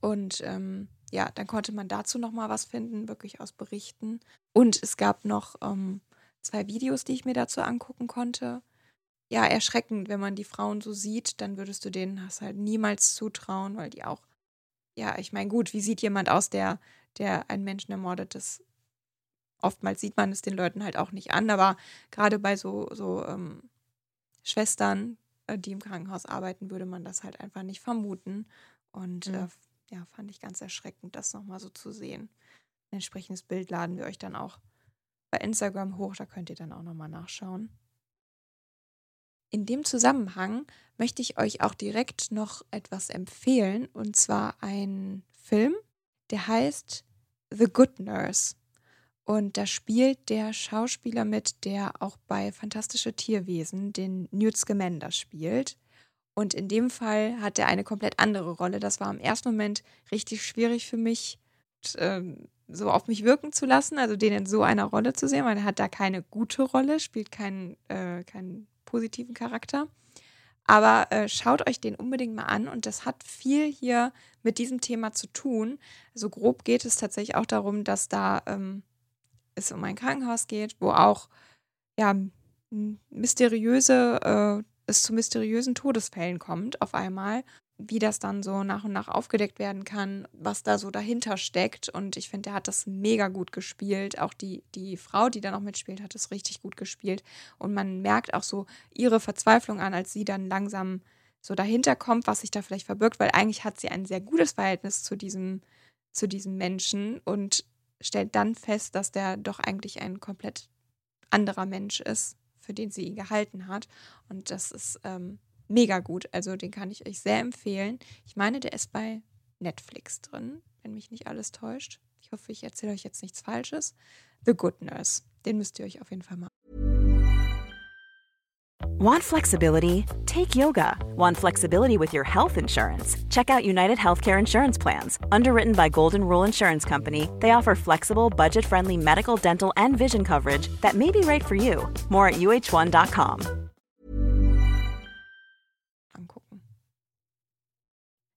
Und ähm, ja, dann konnte man dazu nochmal was finden, wirklich aus Berichten. Und es gab noch ähm, zwei Videos, die ich mir dazu angucken konnte. Ja, erschreckend, wenn man die Frauen so sieht, dann würdest du denen das halt niemals zutrauen, weil die auch, ja, ich meine, gut, wie sieht jemand aus, der, der einen Menschen ermordet? Das oftmals sieht man es den Leuten halt auch nicht an, aber gerade bei so, so ähm, Schwestern, die im Krankenhaus arbeiten, würde man das halt einfach nicht vermuten. Und Mhm. äh, ja, fand ich ganz erschreckend, das nochmal so zu sehen. Ein entsprechendes Bild laden wir euch dann auch bei Instagram hoch, da könnt ihr dann auch nochmal nachschauen. In dem Zusammenhang möchte ich euch auch direkt noch etwas empfehlen, und zwar ein Film, der heißt The Good Nurse. Und da spielt der Schauspieler mit, der auch bei Fantastische Tierwesen den Newt Scamander spielt. Und in dem Fall hat er eine komplett andere Rolle. Das war im ersten Moment richtig schwierig für mich, ähm, so auf mich wirken zu lassen, also den in so einer Rolle zu sehen, weil er hat da keine gute Rolle, spielt keinen, äh, keinen positiven Charakter. Aber äh, schaut euch den unbedingt mal an und das hat viel hier mit diesem Thema zu tun. Also grob geht es tatsächlich auch darum, dass da ähm, es um ein Krankenhaus geht, wo auch ja mysteriöse äh, es zu mysteriösen Todesfällen kommt auf einmal, wie das dann so nach und nach aufgedeckt werden kann, was da so dahinter steckt. Und ich finde, er hat das mega gut gespielt. Auch die, die Frau, die da noch mitspielt, hat es richtig gut gespielt. Und man merkt auch so ihre Verzweiflung an, als sie dann langsam so dahinter kommt, was sich da vielleicht verbirgt, weil eigentlich hat sie ein sehr gutes Verhältnis zu diesem, zu diesem Menschen und stellt dann fest, dass der doch eigentlich ein komplett anderer Mensch ist, für den sie ihn gehalten hat. Und das ist ähm, mega gut. Also den kann ich euch sehr empfehlen. Ich meine, der ist bei Netflix drin, wenn mich nicht alles täuscht. Ich hoffe, ich erzähle euch jetzt nichts Falsches. The Good Nurse. Den müsst ihr euch auf jeden Fall mal. Want flexibility? Take yoga. Want flexibility with your health insurance? Check out United Healthcare Insurance Plans. Underwritten by Golden Rule Insurance Company, they offer flexible, budget friendly medical, dental, and vision coverage that may be right for you. More at uh1.com. angucken.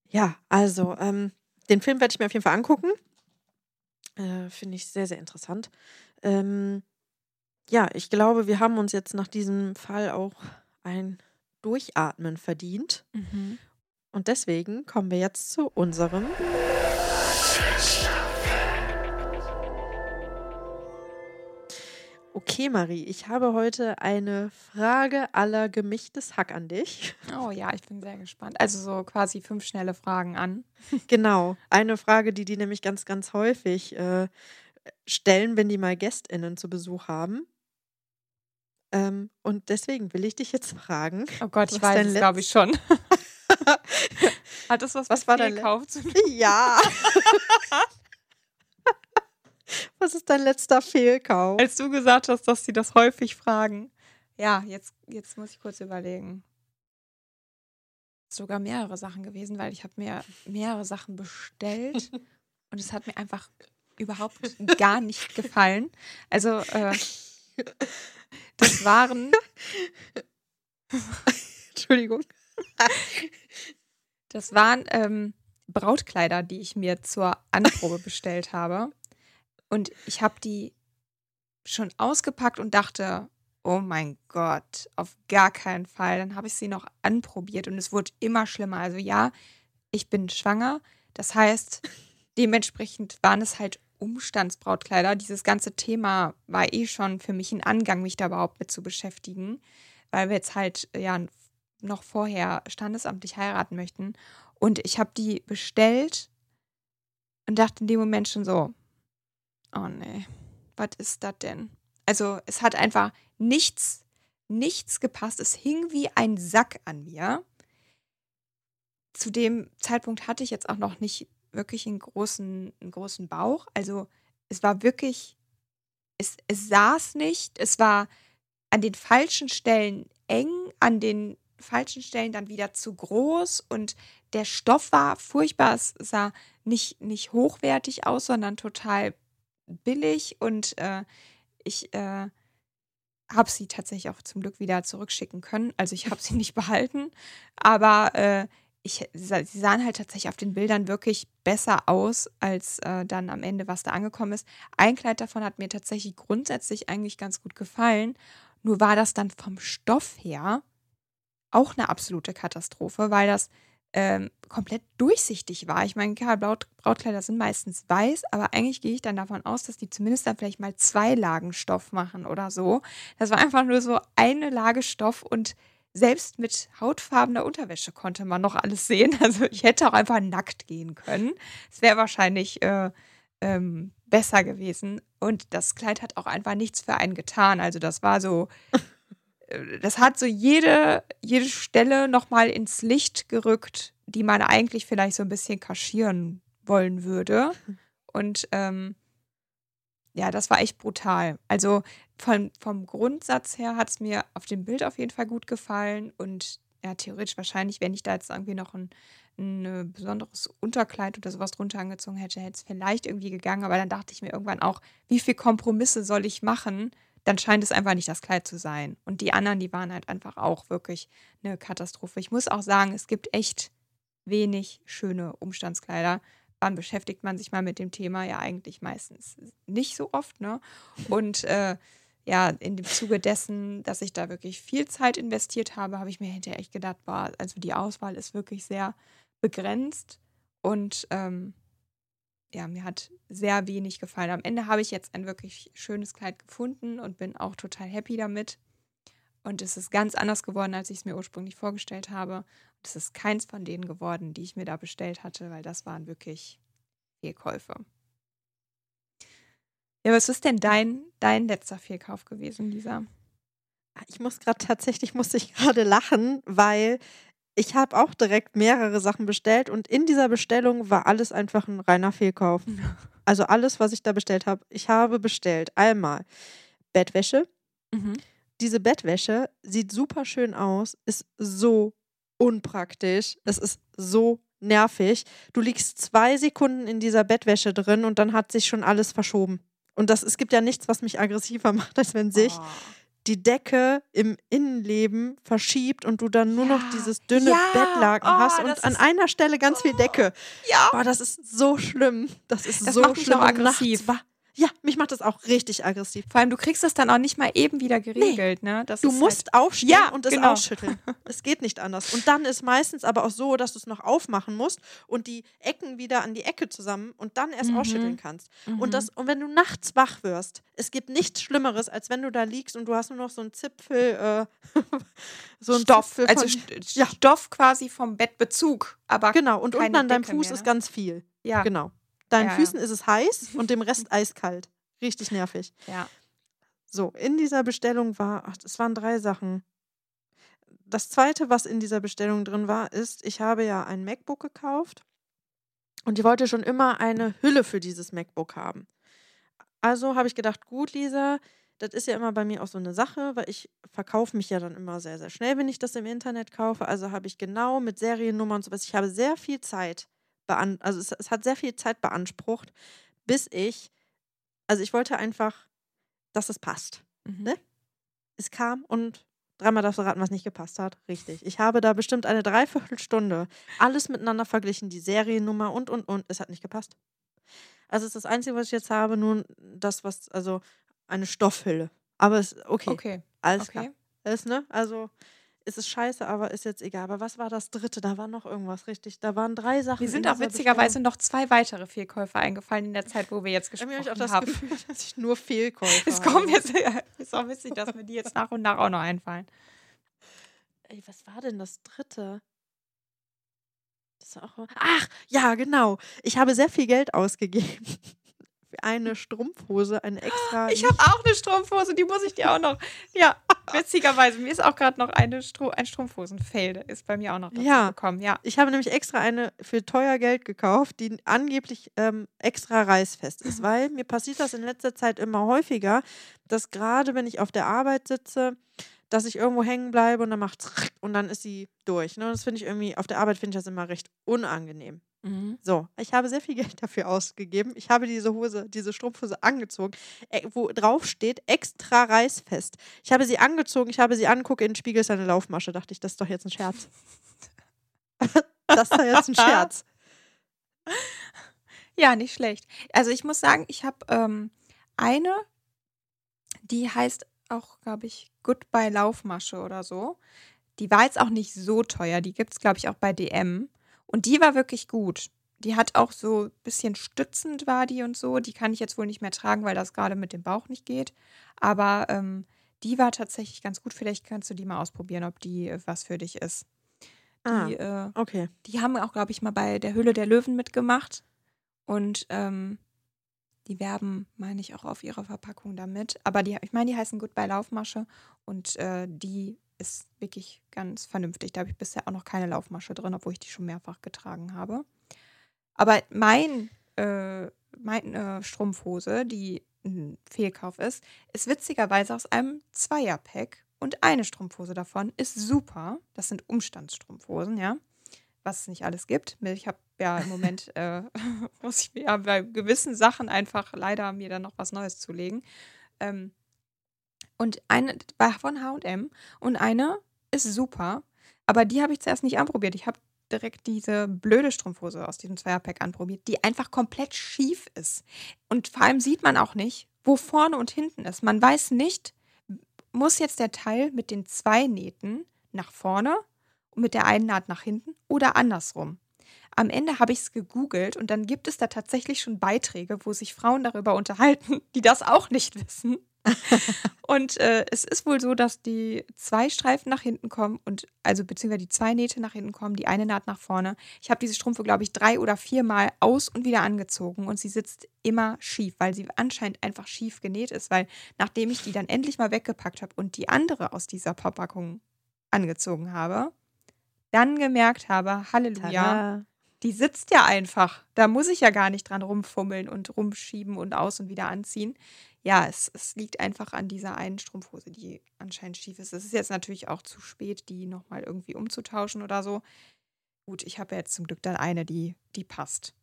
Ja, also ähm, den Film werde ich mir auf jeden Fall angucken. Äh, Finde ich sehr, sehr interessant. Ähm, ja, ich glaube, wir haben uns jetzt nach diesem Fall auch ein Durchatmen verdient. Und deswegen kommen wir jetzt zu unserem. Okay, Marie, ich habe heute eine Frage aller gemischtes Hack an dich. Oh ja, ich bin sehr gespannt. Also so quasi fünf schnelle Fragen an. Genau, eine Frage, die die nämlich ganz, ganz häufig äh, stellen, wenn die mal GästInnen zu Besuch haben. Ähm, und deswegen will ich dich jetzt fragen. Oh Gott, ich weiß es, glaube ich, schon. Hat das was, Was mit war dein Fehlkauf zu tun? Ja. was ist dein letzter Fehlkauf? Als du gesagt hast, dass sie das häufig fragen. Ja, jetzt, jetzt muss ich kurz überlegen. Sogar mehrere Sachen gewesen, weil ich habe mir mehrere Sachen bestellt und es hat mir einfach überhaupt gar nicht gefallen. Also äh, das waren Entschuldigung. Das waren ähm, Brautkleider, die ich mir zur Anprobe bestellt habe. Und ich habe die schon ausgepackt und dachte, oh mein Gott, auf gar keinen Fall. Dann habe ich sie noch anprobiert und es wurde immer schlimmer. Also ja, ich bin schwanger. Das heißt, dementsprechend waren es halt Umstandsbrautkleider. Dieses ganze Thema war eh schon für mich ein Angang, mich da überhaupt mit zu beschäftigen, weil wir jetzt halt ja noch vorher standesamtlich heiraten möchten. Und ich habe die bestellt und dachte in dem Moment schon so, oh nee, was ist das denn? Also es hat einfach nichts, nichts gepasst. Es hing wie ein Sack an mir. Zu dem Zeitpunkt hatte ich jetzt auch noch nicht wirklich einen großen, einen großen Bauch. Also es war wirklich, es, es saß nicht, es war an den falschen Stellen eng, an den falschen Stellen dann wieder zu groß und der Stoff war furchtbar. Es sah nicht, nicht hochwertig aus, sondern total billig und äh, ich äh, habe sie tatsächlich auch zum Glück wieder zurückschicken können. Also ich habe sie nicht behalten, aber äh, ich, sie sahen halt tatsächlich auf den Bildern wirklich besser aus, als äh, dann am Ende, was da angekommen ist. Ein Kleid davon hat mir tatsächlich grundsätzlich eigentlich ganz gut gefallen. Nur war das dann vom Stoff her auch eine absolute Katastrophe, weil das ähm, komplett durchsichtig war. Ich meine, klar, Braut, Brautkleider sind meistens weiß, aber eigentlich gehe ich dann davon aus, dass die zumindest dann vielleicht mal zwei Lagen Stoff machen oder so. Das war einfach nur so eine Lage Stoff und selbst mit hautfarbener Unterwäsche konnte man noch alles sehen. Also ich hätte auch einfach nackt gehen können. Es wäre wahrscheinlich äh, ähm, besser gewesen. Und das Kleid hat auch einfach nichts für einen getan. Also das war so äh, das hat so jede, jede Stelle nochmal ins Licht gerückt, die man eigentlich vielleicht so ein bisschen kaschieren wollen würde. Und ähm, ja, das war echt brutal. Also von, vom Grundsatz her hat es mir auf dem Bild auf jeden Fall gut gefallen. Und ja, theoretisch wahrscheinlich, wenn ich da jetzt irgendwie noch ein, ein äh, besonderes Unterkleid oder sowas drunter angezogen hätte, hätte es vielleicht irgendwie gegangen. Aber dann dachte ich mir irgendwann auch, wie viele Kompromisse soll ich machen? dann scheint es einfach nicht das Kleid zu sein. Und die anderen, die waren halt einfach auch wirklich eine Katastrophe. Ich muss auch sagen, es gibt echt wenig schöne Umstandskleider. Wann beschäftigt man sich mal mit dem Thema? Ja, eigentlich meistens nicht so oft, ne? Und äh, ja, in dem Zuge dessen, dass ich da wirklich viel Zeit investiert habe, habe ich mir hinterher echt gedacht, boah, also die Auswahl ist wirklich sehr begrenzt und ähm, ja, mir hat sehr wenig gefallen. Am Ende habe ich jetzt ein wirklich schönes Kleid gefunden und bin auch total happy damit. Und es ist ganz anders geworden, als ich es mir ursprünglich vorgestellt habe. Es ist keins von denen geworden, die ich mir da bestellt hatte, weil das waren wirklich Fehlkäufe. Ja, was ist denn dein, dein letzter Fehlkauf gewesen, Lisa? Ich muss gerade tatsächlich, musste ich gerade lachen, weil ich habe auch direkt mehrere Sachen bestellt und in dieser Bestellung war alles einfach ein reiner Fehlkauf. Also alles, was ich da bestellt habe. Ich habe bestellt einmal Bettwäsche. Mhm. Diese Bettwäsche sieht super schön aus, ist so unpraktisch, es ist so nervig. Du liegst zwei Sekunden in dieser Bettwäsche drin und dann hat sich schon alles verschoben. Und das, es gibt ja nichts, was mich aggressiver macht, als wenn sich Oh. die Decke im Innenleben verschiebt und du dann nur noch Ja, dieses dünne ja, Bettlaken oh, hast und an einer Stelle ganz viel Decke. Ja. Boah, das ist so schlimm. Das ist Das so macht mich schlimm. nachts aggressiv. War, ja, mich macht das auch richtig aggressiv. Vor allem, du kriegst das dann auch nicht mal eben wieder geregelt, ne? Das Du musst Halt, aufstehen Ja, und es genau. ausschütteln. Es geht nicht anders. Und dann ist meistens aber auch so, dass du es noch aufmachen musst und die Ecken wieder an die Ecke zusammen und dann erst Mhm. ausschütteln kannst. Mhm. Und, das, und wenn du nachts wach wirst, es gibt nichts Schlimmeres, als wenn du da liegst und du hast nur noch so einen Zipfel, äh, so einen Stoff, Zipfel also St- ja. Stoff quasi vom Bettbezug, aber Genau, und unten an deinem Fuß mehr, ist ne? ganz viel. ja. Genau. Deinen Ja. Füßen ist es heiß und dem Rest eiskalt. Richtig nervig. Ja. So, in dieser Bestellung war, ach, es waren drei Sachen. Das zweite, was in dieser Bestellung drin war, ist, ich habe ja ein MacBook gekauft und ich wollte schon immer eine Hülle für dieses MacBook haben. Also habe ich gedacht, gut, Lisa, das ist ja immer bei mir auch so eine Sache, weil ich verkaufe mich ja dann immer sehr, sehr schnell, wenn ich das im Internet kaufe. Also habe ich genau mit Seriennummern und sowas, ich habe sehr viel Zeit, also es, es hat sehr viel Zeit beansprucht, bis ich, also ich wollte einfach, dass es passt. Mhm. Ne? Es kam und dreimal darfst du raten, was nicht gepasst hat. Richtig. Ich habe da bestimmt eine Dreiviertelstunde alles miteinander verglichen, die Seriennummer und, und, und. Es hat nicht gepasst. Also es ist das Einzige, was ich jetzt habe, nun das, was, also eine Stoffhülle. Aber es, okay, Okay. alles klar. Okay. Ist, ne? Also es ist scheiße, aber ist jetzt egal. Aber was war das dritte? Da war noch irgendwas richtig. Da waren drei Sachen. Mir sind in auch witzigerweise noch zwei weitere Fehlkäufe eingefallen in der Zeit, wo wir jetzt gesprochen Irgendwie habe ich auch das haben. Gefühl, dass ich nur Fehlkäufe Es kommt habe. jetzt, ist auch witzig, dass mir die jetzt nach und nach auch noch einfallen. Ey, was war denn das dritte? Das auch. Ach, ja, genau. Ich habe sehr viel Geld ausgegeben. Eine Strumpfhose, eine extra. Ich habe auch eine Strumpfhose, die muss ich dir auch noch. Ja, witzigerweise, mir ist auch gerade noch eine Stru ein Strumpfhosen-Fail, der ist bei mir auch noch dazu Ja. gekommen. Ja. Ich habe nämlich extra eine für teuer Geld gekauft, die angeblich ähm, extra reißfest ist, weil mir passiert das in letzter Zeit immer häufiger, dass gerade wenn ich auf der Arbeit sitze, dass ich irgendwo hängen bleibe und dann macht und dann ist sie durch. Ne? Und das finde ich irgendwie, auf der Arbeit finde ich das immer recht unangenehm. Mhm. So, ich habe sehr viel Geld dafür ausgegeben. Ich habe diese Hose, diese Strumpfhose angezogen, äh, wo drauf steht, extra reißfest. Ich habe sie angezogen, ich habe sie angucke, in den Spiegel ist eine Laufmasche. Dachte ich, das ist doch jetzt ein Scherz. das ist doch jetzt ein Scherz. Ja, nicht schlecht. Also ich muss sagen, ich habe ähm, eine, die heißt auch, glaube ich, Goodbye Laufmasche oder so. Die war jetzt auch nicht so teuer. Die gibt es, glaube ich, auch bei DM. Und die war wirklich gut. Die hat auch so ein bisschen stützend war die und so. Die kann ich jetzt wohl nicht mehr tragen, weil das gerade mit dem Bauch nicht geht. Aber ähm, die war tatsächlich ganz gut. Vielleicht kannst du die mal ausprobieren, ob die äh, was für dich ist. Ah, Die, äh, okay. die haben auch, glaube ich, mal bei der Hülle der Löwen mitgemacht. Und ähm, die werben, meine ich, auch auf ihrer Verpackung damit. Aber die, ich meine, die heißen Goodbye Laufmasche und äh, die ist wirklich ganz vernünftig. Da habe ich bisher auch noch keine Laufmasche drin, obwohl ich die schon mehrfach getragen habe. Aber mein, äh, meine Strumpfhose, die ein Fehlkauf ist, ist witzigerweise aus einem Zweierpack und eine Strumpfhose davon ist super. Das sind Umstandsstrumpfhosen, ja. Was es nicht alles gibt. Ich habe ja im Moment, äh, muss ich mir ja bei gewissen Sachen einfach leider mir dann noch was Neues zulegen. Ähm, und eine war von HM und eine ist super. Aber die habe ich zuerst nicht anprobiert. Ich habe direkt diese blöde Strumpfhose aus diesem Zweierpack anprobiert, die einfach komplett schief ist. Und vor allem sieht man auch nicht, wo vorne und hinten ist. Man weiß nicht, muss jetzt der Teil mit den zwei Nähten nach vorne und mit der einen Naht nach hinten oder andersrum. Am Ende habe ich es gegoogelt und dann gibt es da tatsächlich schon Beiträge, wo sich Frauen darüber unterhalten, die das auch nicht wissen. und äh, es ist wohl so, dass die zwei Streifen nach hinten kommen und also beziehungsweise die zwei Nähte nach hinten kommen, die eine Naht nach vorne. Ich habe diese Strumpfe, glaube ich, drei oder viermal aus und wieder angezogen und sie sitzt immer schief, weil sie anscheinend einfach schief genäht ist, weil nachdem ich die dann endlich mal weggepackt habe und die andere aus dieser Verpackung angezogen habe, dann gemerkt habe, Halleluja, Tada. die sitzt ja einfach. Da muss ich ja gar nicht dran rumfummeln und rumschieben und aus und wieder anziehen. Ja, es, es liegt einfach an dieser einen Strumpfhose, die anscheinend schief ist. Es ist jetzt natürlich auch zu spät, die nochmal irgendwie umzutauschen oder so. Gut, ich habe ja jetzt zum Glück dann eine, die, die passt.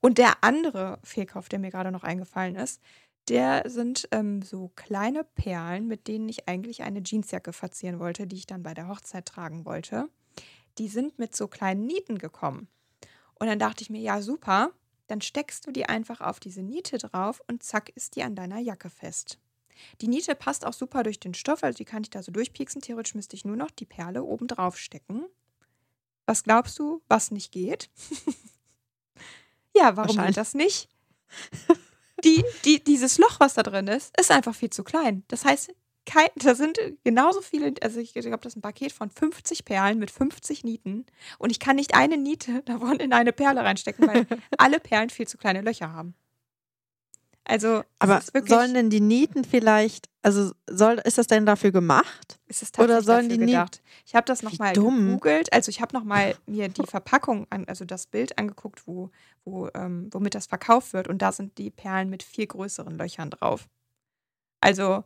Und der andere Fehlkauf, der mir gerade noch eingefallen ist, der sind ähm, so kleine Perlen, mit denen ich eigentlich eine Jeansjacke verzieren wollte, die ich dann bei der Hochzeit tragen wollte. Die sind mit so kleinen Nieten gekommen. Und dann dachte ich mir, ja, super, dann steckst du die einfach auf diese Niete drauf und zack ist die an deiner Jacke fest. Die Niete passt auch super durch den Stoff, also die kann ich da so durchpieksen. Theoretisch müsste ich nur noch die Perle oben drauf stecken. Was glaubst du, was nicht geht? ja, warum geht das nicht? Die, die, dieses Loch, was da drin ist, ist einfach viel zu klein. Das heißt, kein, da sind genauso viele, also ich glaube, das ist ein Paket von 50 Perlen mit 50 Nieten und ich kann nicht eine Niete davon in eine Perle reinstecken, weil alle Perlen viel zu kleine Löcher haben. Also, Aber ist wirklich, sollen denn die Nieten vielleicht, also soll, ist das denn dafür gemacht? ist es oder tatsächlich sollen dafür die gedacht. Ich habe das nochmal gegoogelt. Also, ich habe nochmal mir die Verpackung, an, also das Bild angeguckt, wo, wo, ähm, womit das verkauft wird. Und da sind die Perlen mit viel größeren Löchern drauf. Also,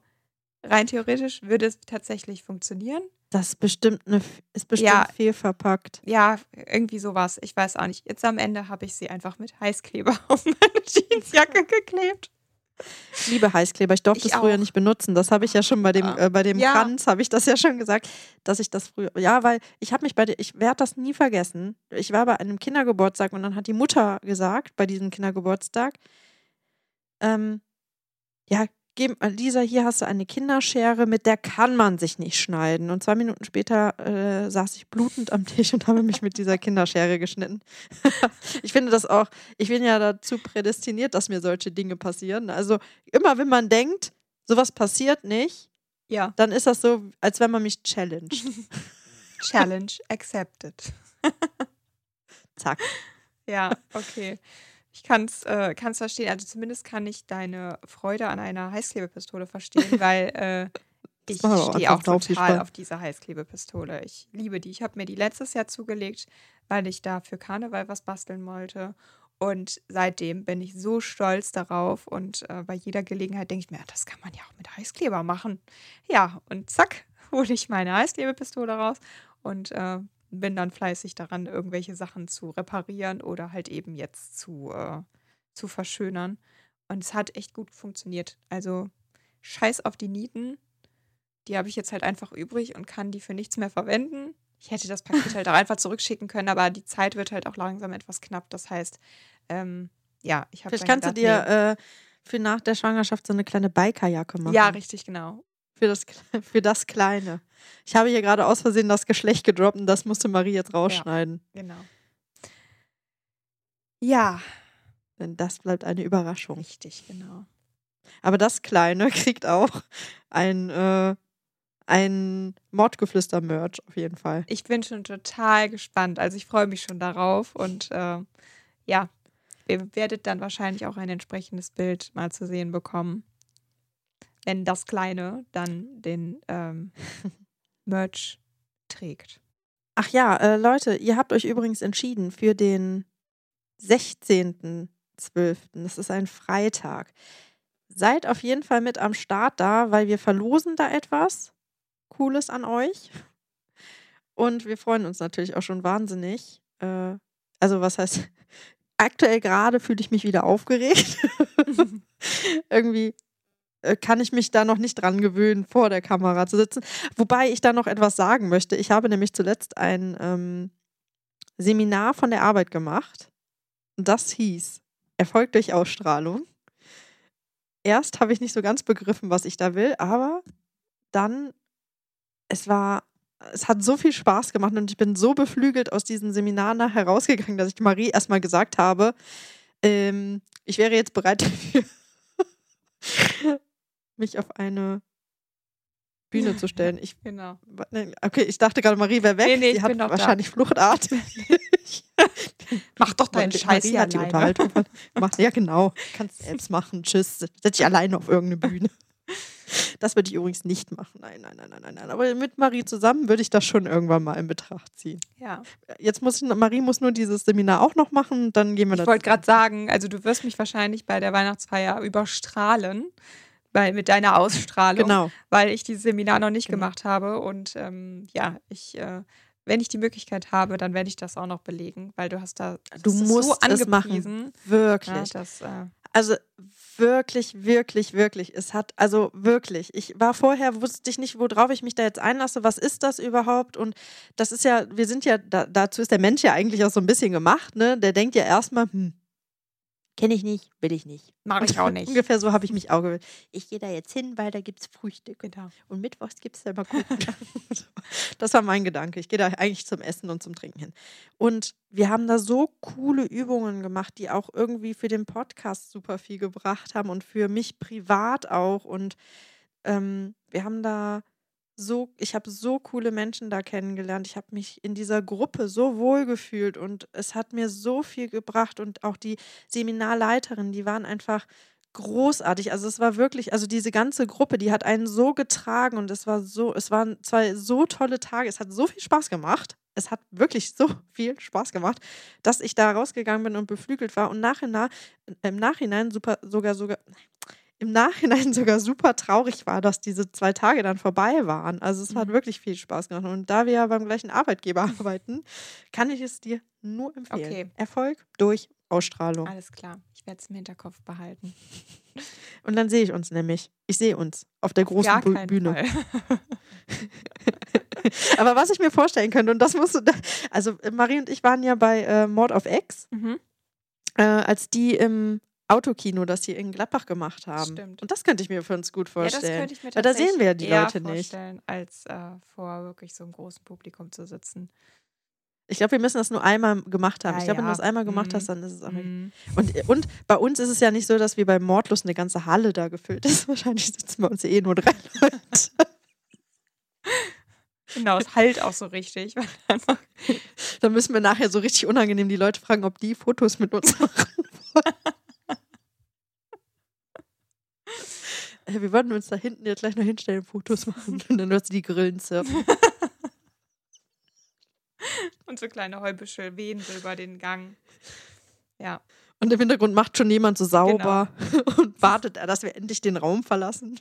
rein theoretisch würde es tatsächlich funktionieren. Das ist bestimmt, eine, ist bestimmt Ja. fehlverpackt. Ja, irgendwie sowas. Ich weiß auch nicht. Jetzt am Ende habe ich sie einfach mit Heißkleber auf meine Jeansjacke geklebt. liebe Heißkleber. Ich durfte Ich es früher auch. nicht benutzen. Das habe ich ja schon bei dem, äh, bei dem Ja. Kranz, habe ich das ja schon gesagt, dass ich das früher. Ja, weil ich habe mich bei der, ich werde das nie vergessen. Ich war bei einem Kindergeburtstag und dann hat die Mutter gesagt, bei diesem Kindergeburtstag, ähm, ja, äh, Lisa, hier hast du eine Kinderschere, mit der kann man sich nicht schneiden. Und zwei Minuten später äh, saß ich blutend am Tisch und habe mich mit dieser Kinderschere geschnitten. ich finde das auch, ich bin ja dazu prädestiniert, dass mir solche Dinge passieren. Also immer wenn man denkt, sowas passiert nicht, Ja. dann ist das so, als wenn man mich challenged. Challenge accepted. Zack. Ja, okay. Ich kann es äh, kann's verstehen. Also zumindest kann ich deine Freude an einer Heißklebepistole verstehen, weil äh, ich stehe auch total auf diese Heißklebepistole. Ich liebe die. Ich habe mir die letztes Jahr zugelegt, weil ich da für Karneval was basteln wollte. Und seitdem bin ich so stolz darauf. Und äh, bei jeder Gelegenheit denke ich mir, "Ah, das kann man ja auch mit Heißkleber machen. Ja, und zack, hole ich meine Heißklebepistole raus und äh, bin dann fleißig daran, irgendwelche Sachen zu reparieren oder halt eben jetzt zu, äh, zu verschönern. Und es hat echt gut funktioniert. Also scheiß auf die Nieten. Die habe ich jetzt halt einfach übrig und kann die für nichts mehr verwenden. Ich hätte das Paket halt auch einfach zurückschicken können, aber die Zeit wird halt auch langsam etwas knapp. Das heißt, ähm, ja, ich habe Vielleicht kannst du dir äh, für nach der Schwangerschaft so eine kleine Bikerjacke machen. Ja, richtig, genau. Für das, für das Kleine. Ich habe hier gerade aus Versehen das Geschlecht gedroppt und das musste Marie jetzt rausschneiden. Genau. Ja, Denn das bleibt eine Überraschung. richtig, genau. Aber das Kleine kriegt auch ein, äh, ein Mordgeflüster-Merch auf jeden Fall. Ich bin schon total gespannt. Also ich freue mich schon darauf und äh, ja, ihr werdet dann wahrscheinlich auch ein entsprechendes Bild mal zu sehen bekommen, wenn das Kleine dann den ähm, Merch trägt. Ach ja, äh, Leute, ihr habt euch übrigens entschieden für den 16.12. Das ist ein Freitag. Seid auf jeden Fall mit am Start da, weil wir verlosen da etwas Cooles an euch. Und wir freuen uns natürlich auch schon wahnsinnig. Äh, also, was heißt, aktuell gerade fühle ich mich wieder aufgeregt. Irgendwie kann ich mich da noch nicht dran gewöhnen, vor der Kamera zu sitzen. Wobei ich da noch etwas sagen möchte. Ich habe nämlich zuletzt ein ähm, Seminar von der Arbeit gemacht. Das hieß Erfolg durch Ausstrahlung. Erst habe ich nicht so ganz begriffen, was ich da will, aber dann, es war, es hat so viel Spaß gemacht und ich bin so beflügelt aus diesem Seminar nach herausgegangen, dass ich Marie erstmal gesagt habe, ähm, ich wäre jetzt bereit dafür, mich auf eine Bühne zu stellen. Ich Genau. Nee, Okay, ich dachte gerade, Marie wäre weg. Nee, nee, Sie ich hat bin noch da. wahrscheinlich Fluchtart. Mach doch deinen Scheiß Marie hier hat die. Unterhaltung. Macht, ja, genau. Kannst selbst machen. Tschüss. Setz dich alleine auf irgendeine Bühne. Das würde ich übrigens nicht machen. Nein, nein, nein, nein, nein. Aber mit Marie zusammen würde ich das schon irgendwann mal in Betracht ziehen. Ja. Jetzt muss ich, Marie muss nur dieses Seminar auch noch machen, dann gehen wir Ich wollte gerade sagen, also du wirst mich wahrscheinlich bei der Weihnachtsfeier überstrahlen, weil mit deiner Ausstrahlung, Genau. weil ich dieses Seminar noch nicht Genau. gemacht habe. Und ähm, ja, ich, äh, wenn ich die Möglichkeit habe, dann werde ich das auch noch belegen, weil du hast da Du musst so es machen. Wirklich. Ja, das, äh, Also wirklich, wirklich, wirklich. Es hat, also wirklich. Ich war vorher, wusste ich nicht, worauf ich mich da jetzt einlasse. Was ist das überhaupt? Und das ist ja, wir sind ja, da, dazu ist der Mensch ja eigentlich auch so ein bisschen gemacht, ne? Der denkt ja erstmal, hm, kenne ich nicht, will ich nicht. Mache ich auch nicht. Ungefähr so habe ich mich auch gewöhnt. Ich gehe da jetzt hin, weil da gibt es Frühstück. Genau. Und mittwochs gibt es da immer Kuchen. das war mein Gedanke. Ich gehe da eigentlich zum Essen und zum Trinken hin. Und wir haben da so coole Übungen gemacht, die auch irgendwie für den Podcast super viel gebracht haben und für mich privat auch. Und ähm, wir haben da so, ich habe so coole Menschen da kennengelernt. Ich habe mich in dieser Gruppe so wohl gefühlt und es hat mir so viel gebracht. Und auch die Seminarleiterin, die waren einfach großartig. Also es war wirklich, also diese ganze Gruppe, die hat einen so getragen und es war so, es waren zwei so tolle Tage. Es hat so viel Spaß gemacht. Es hat wirklich so viel Spaß gemacht, dass ich da rausgegangen bin und beflügelt war und nachher, im Nachhinein super, sogar, sogar, im Nachhinein sogar super traurig war, dass diese zwei Tage dann vorbei waren. Also es hat Mhm. wirklich viel Spaß gemacht. Und da wir ja beim gleichen Arbeitgeber arbeiten, kann ich es dir nur empfehlen. Okay. Erfolg durch Ausstrahlung. Alles klar. Ich werde es im Hinterkopf behalten. Und dann sehe ich uns nämlich. Ich sehe uns auf der großen Gar Bu- keinen Bühne. Aber was ich mir vorstellen könnte, und das musst du, da, also äh, Marie und ich waren ja bei äh, Mord of X, mhm. äh, als die im Autokino das hier in Gladbach gemacht haben. Stimmt. Und das könnte ich mir für uns gut Ja, das vorstellen. könnte ich mir Weil da sehen wir ja die eher Leute nicht. vorstellen, als äh, vor wirklich so einem großen Publikum zu sitzen. Ich glaube, wir müssen das nur einmal gemacht haben. Ja, ich glaube, wenn du ja. das einmal gemacht Mhm. hast, dann ist es auch. Mhm. Und, und bei uns ist es ja nicht so, dass wir bei Mordlust eine ganze Halle da gefüllt ist. Wahrscheinlich sitzen bei uns eh nur drei Leute. Genau, es halt auch so richtig. weil einfach- Da müssen wir nachher so richtig unangenehm die Leute fragen, ob die Fotos mit uns machen wollen. Äh, Wir wollten uns da hinten jetzt gleich noch hinstellen, Fotos machen und dann wird die Grillen surfen. Und so kleine Heubüschel wehen so über den Gang. Ja. Und im Hintergrund macht schon jemand so sauber und wartet, dass wir endlich den Raum verlassen.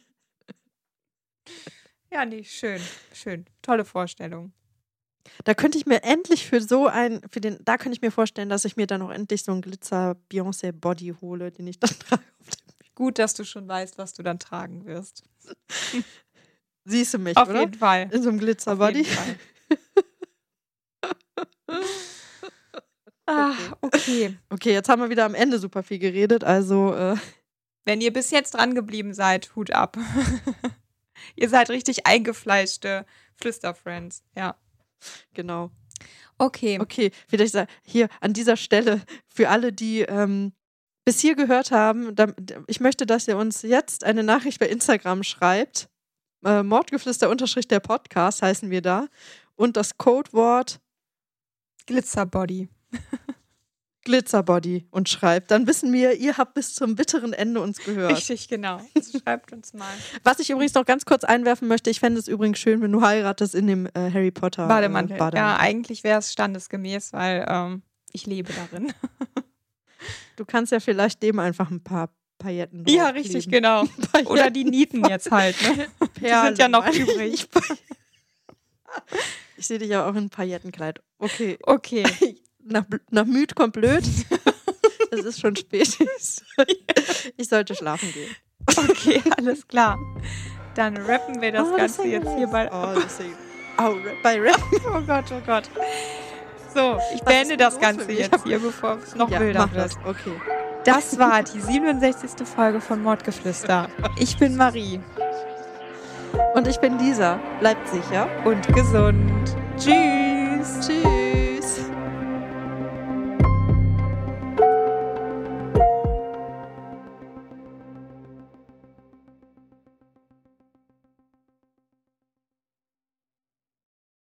Ja, nee, schön, schön. Tolle Vorstellung. Da könnte ich mir endlich für so ein, für den, da könnte ich mir vorstellen, dass ich mir dann auch endlich so einen Glitzer Beyoncé Body hole, den ich dann trage. auf dem- Gut, dass du schon weißt, was du dann tragen wirst. Siehst du mich, Auf oder? jeden Fall. In so einem Glitzer Auf Body. jeden Fall. ah, okay. Okay, jetzt haben wir wieder am Ende super viel geredet, also äh, Wenn ihr bis jetzt dran geblieben seid, Hut ab. ihr seid richtig eingefleischte Flüsterfriends. Ja. genau. Okay. Okay, vielleicht hier an dieser Stelle für alle, die ähm, bis hier gehört haben, ich möchte, dass ihr uns jetzt eine Nachricht bei Instagram schreibt. Äh, Mordgeflüster unterstrich der Podcast heißen wir da. Und das Codewort Glitzerbody. Glitzerbody und schreibt. Dann wissen wir, ihr habt bis zum bitteren Ende uns gehört. Richtig, genau. Also schreibt uns mal. Was ich übrigens noch ganz kurz einwerfen möchte, ich fände es übrigens schön, wenn du heiratest in dem äh, Harry Potter äh, Bademantel. Bademantel. Ja, eigentlich wäre es standesgemäß, weil ähm, ich lebe darin. Du kannst ja vielleicht dem einfach ein paar Pailletten Ja, richtig, genau. Oder die Nieten jetzt halt. Ne? Perlen, sind ja noch übrig. Ich, sehe dich ja auch in ein Paillettenkleid. Okay, Okay. nach, nach müd kommt blöd. es ist schon spät. Ich sollte schlafen gehen. Okay, alles klar. Dann rappen wir das Oh, Ganze sing jetzt hier bald. Oh, das oh, bei Rap. Oh Gott, oh Gott. So, ich beende das Ganze jetzt hier, bevor es noch ja, wilder wird. das. Okay. Das war die 67. Folge von Mordgeflüster. Ich bin Marie Und ich bin Lisa. Bleibt sicher. und gesund. Tschüss. Tschüss.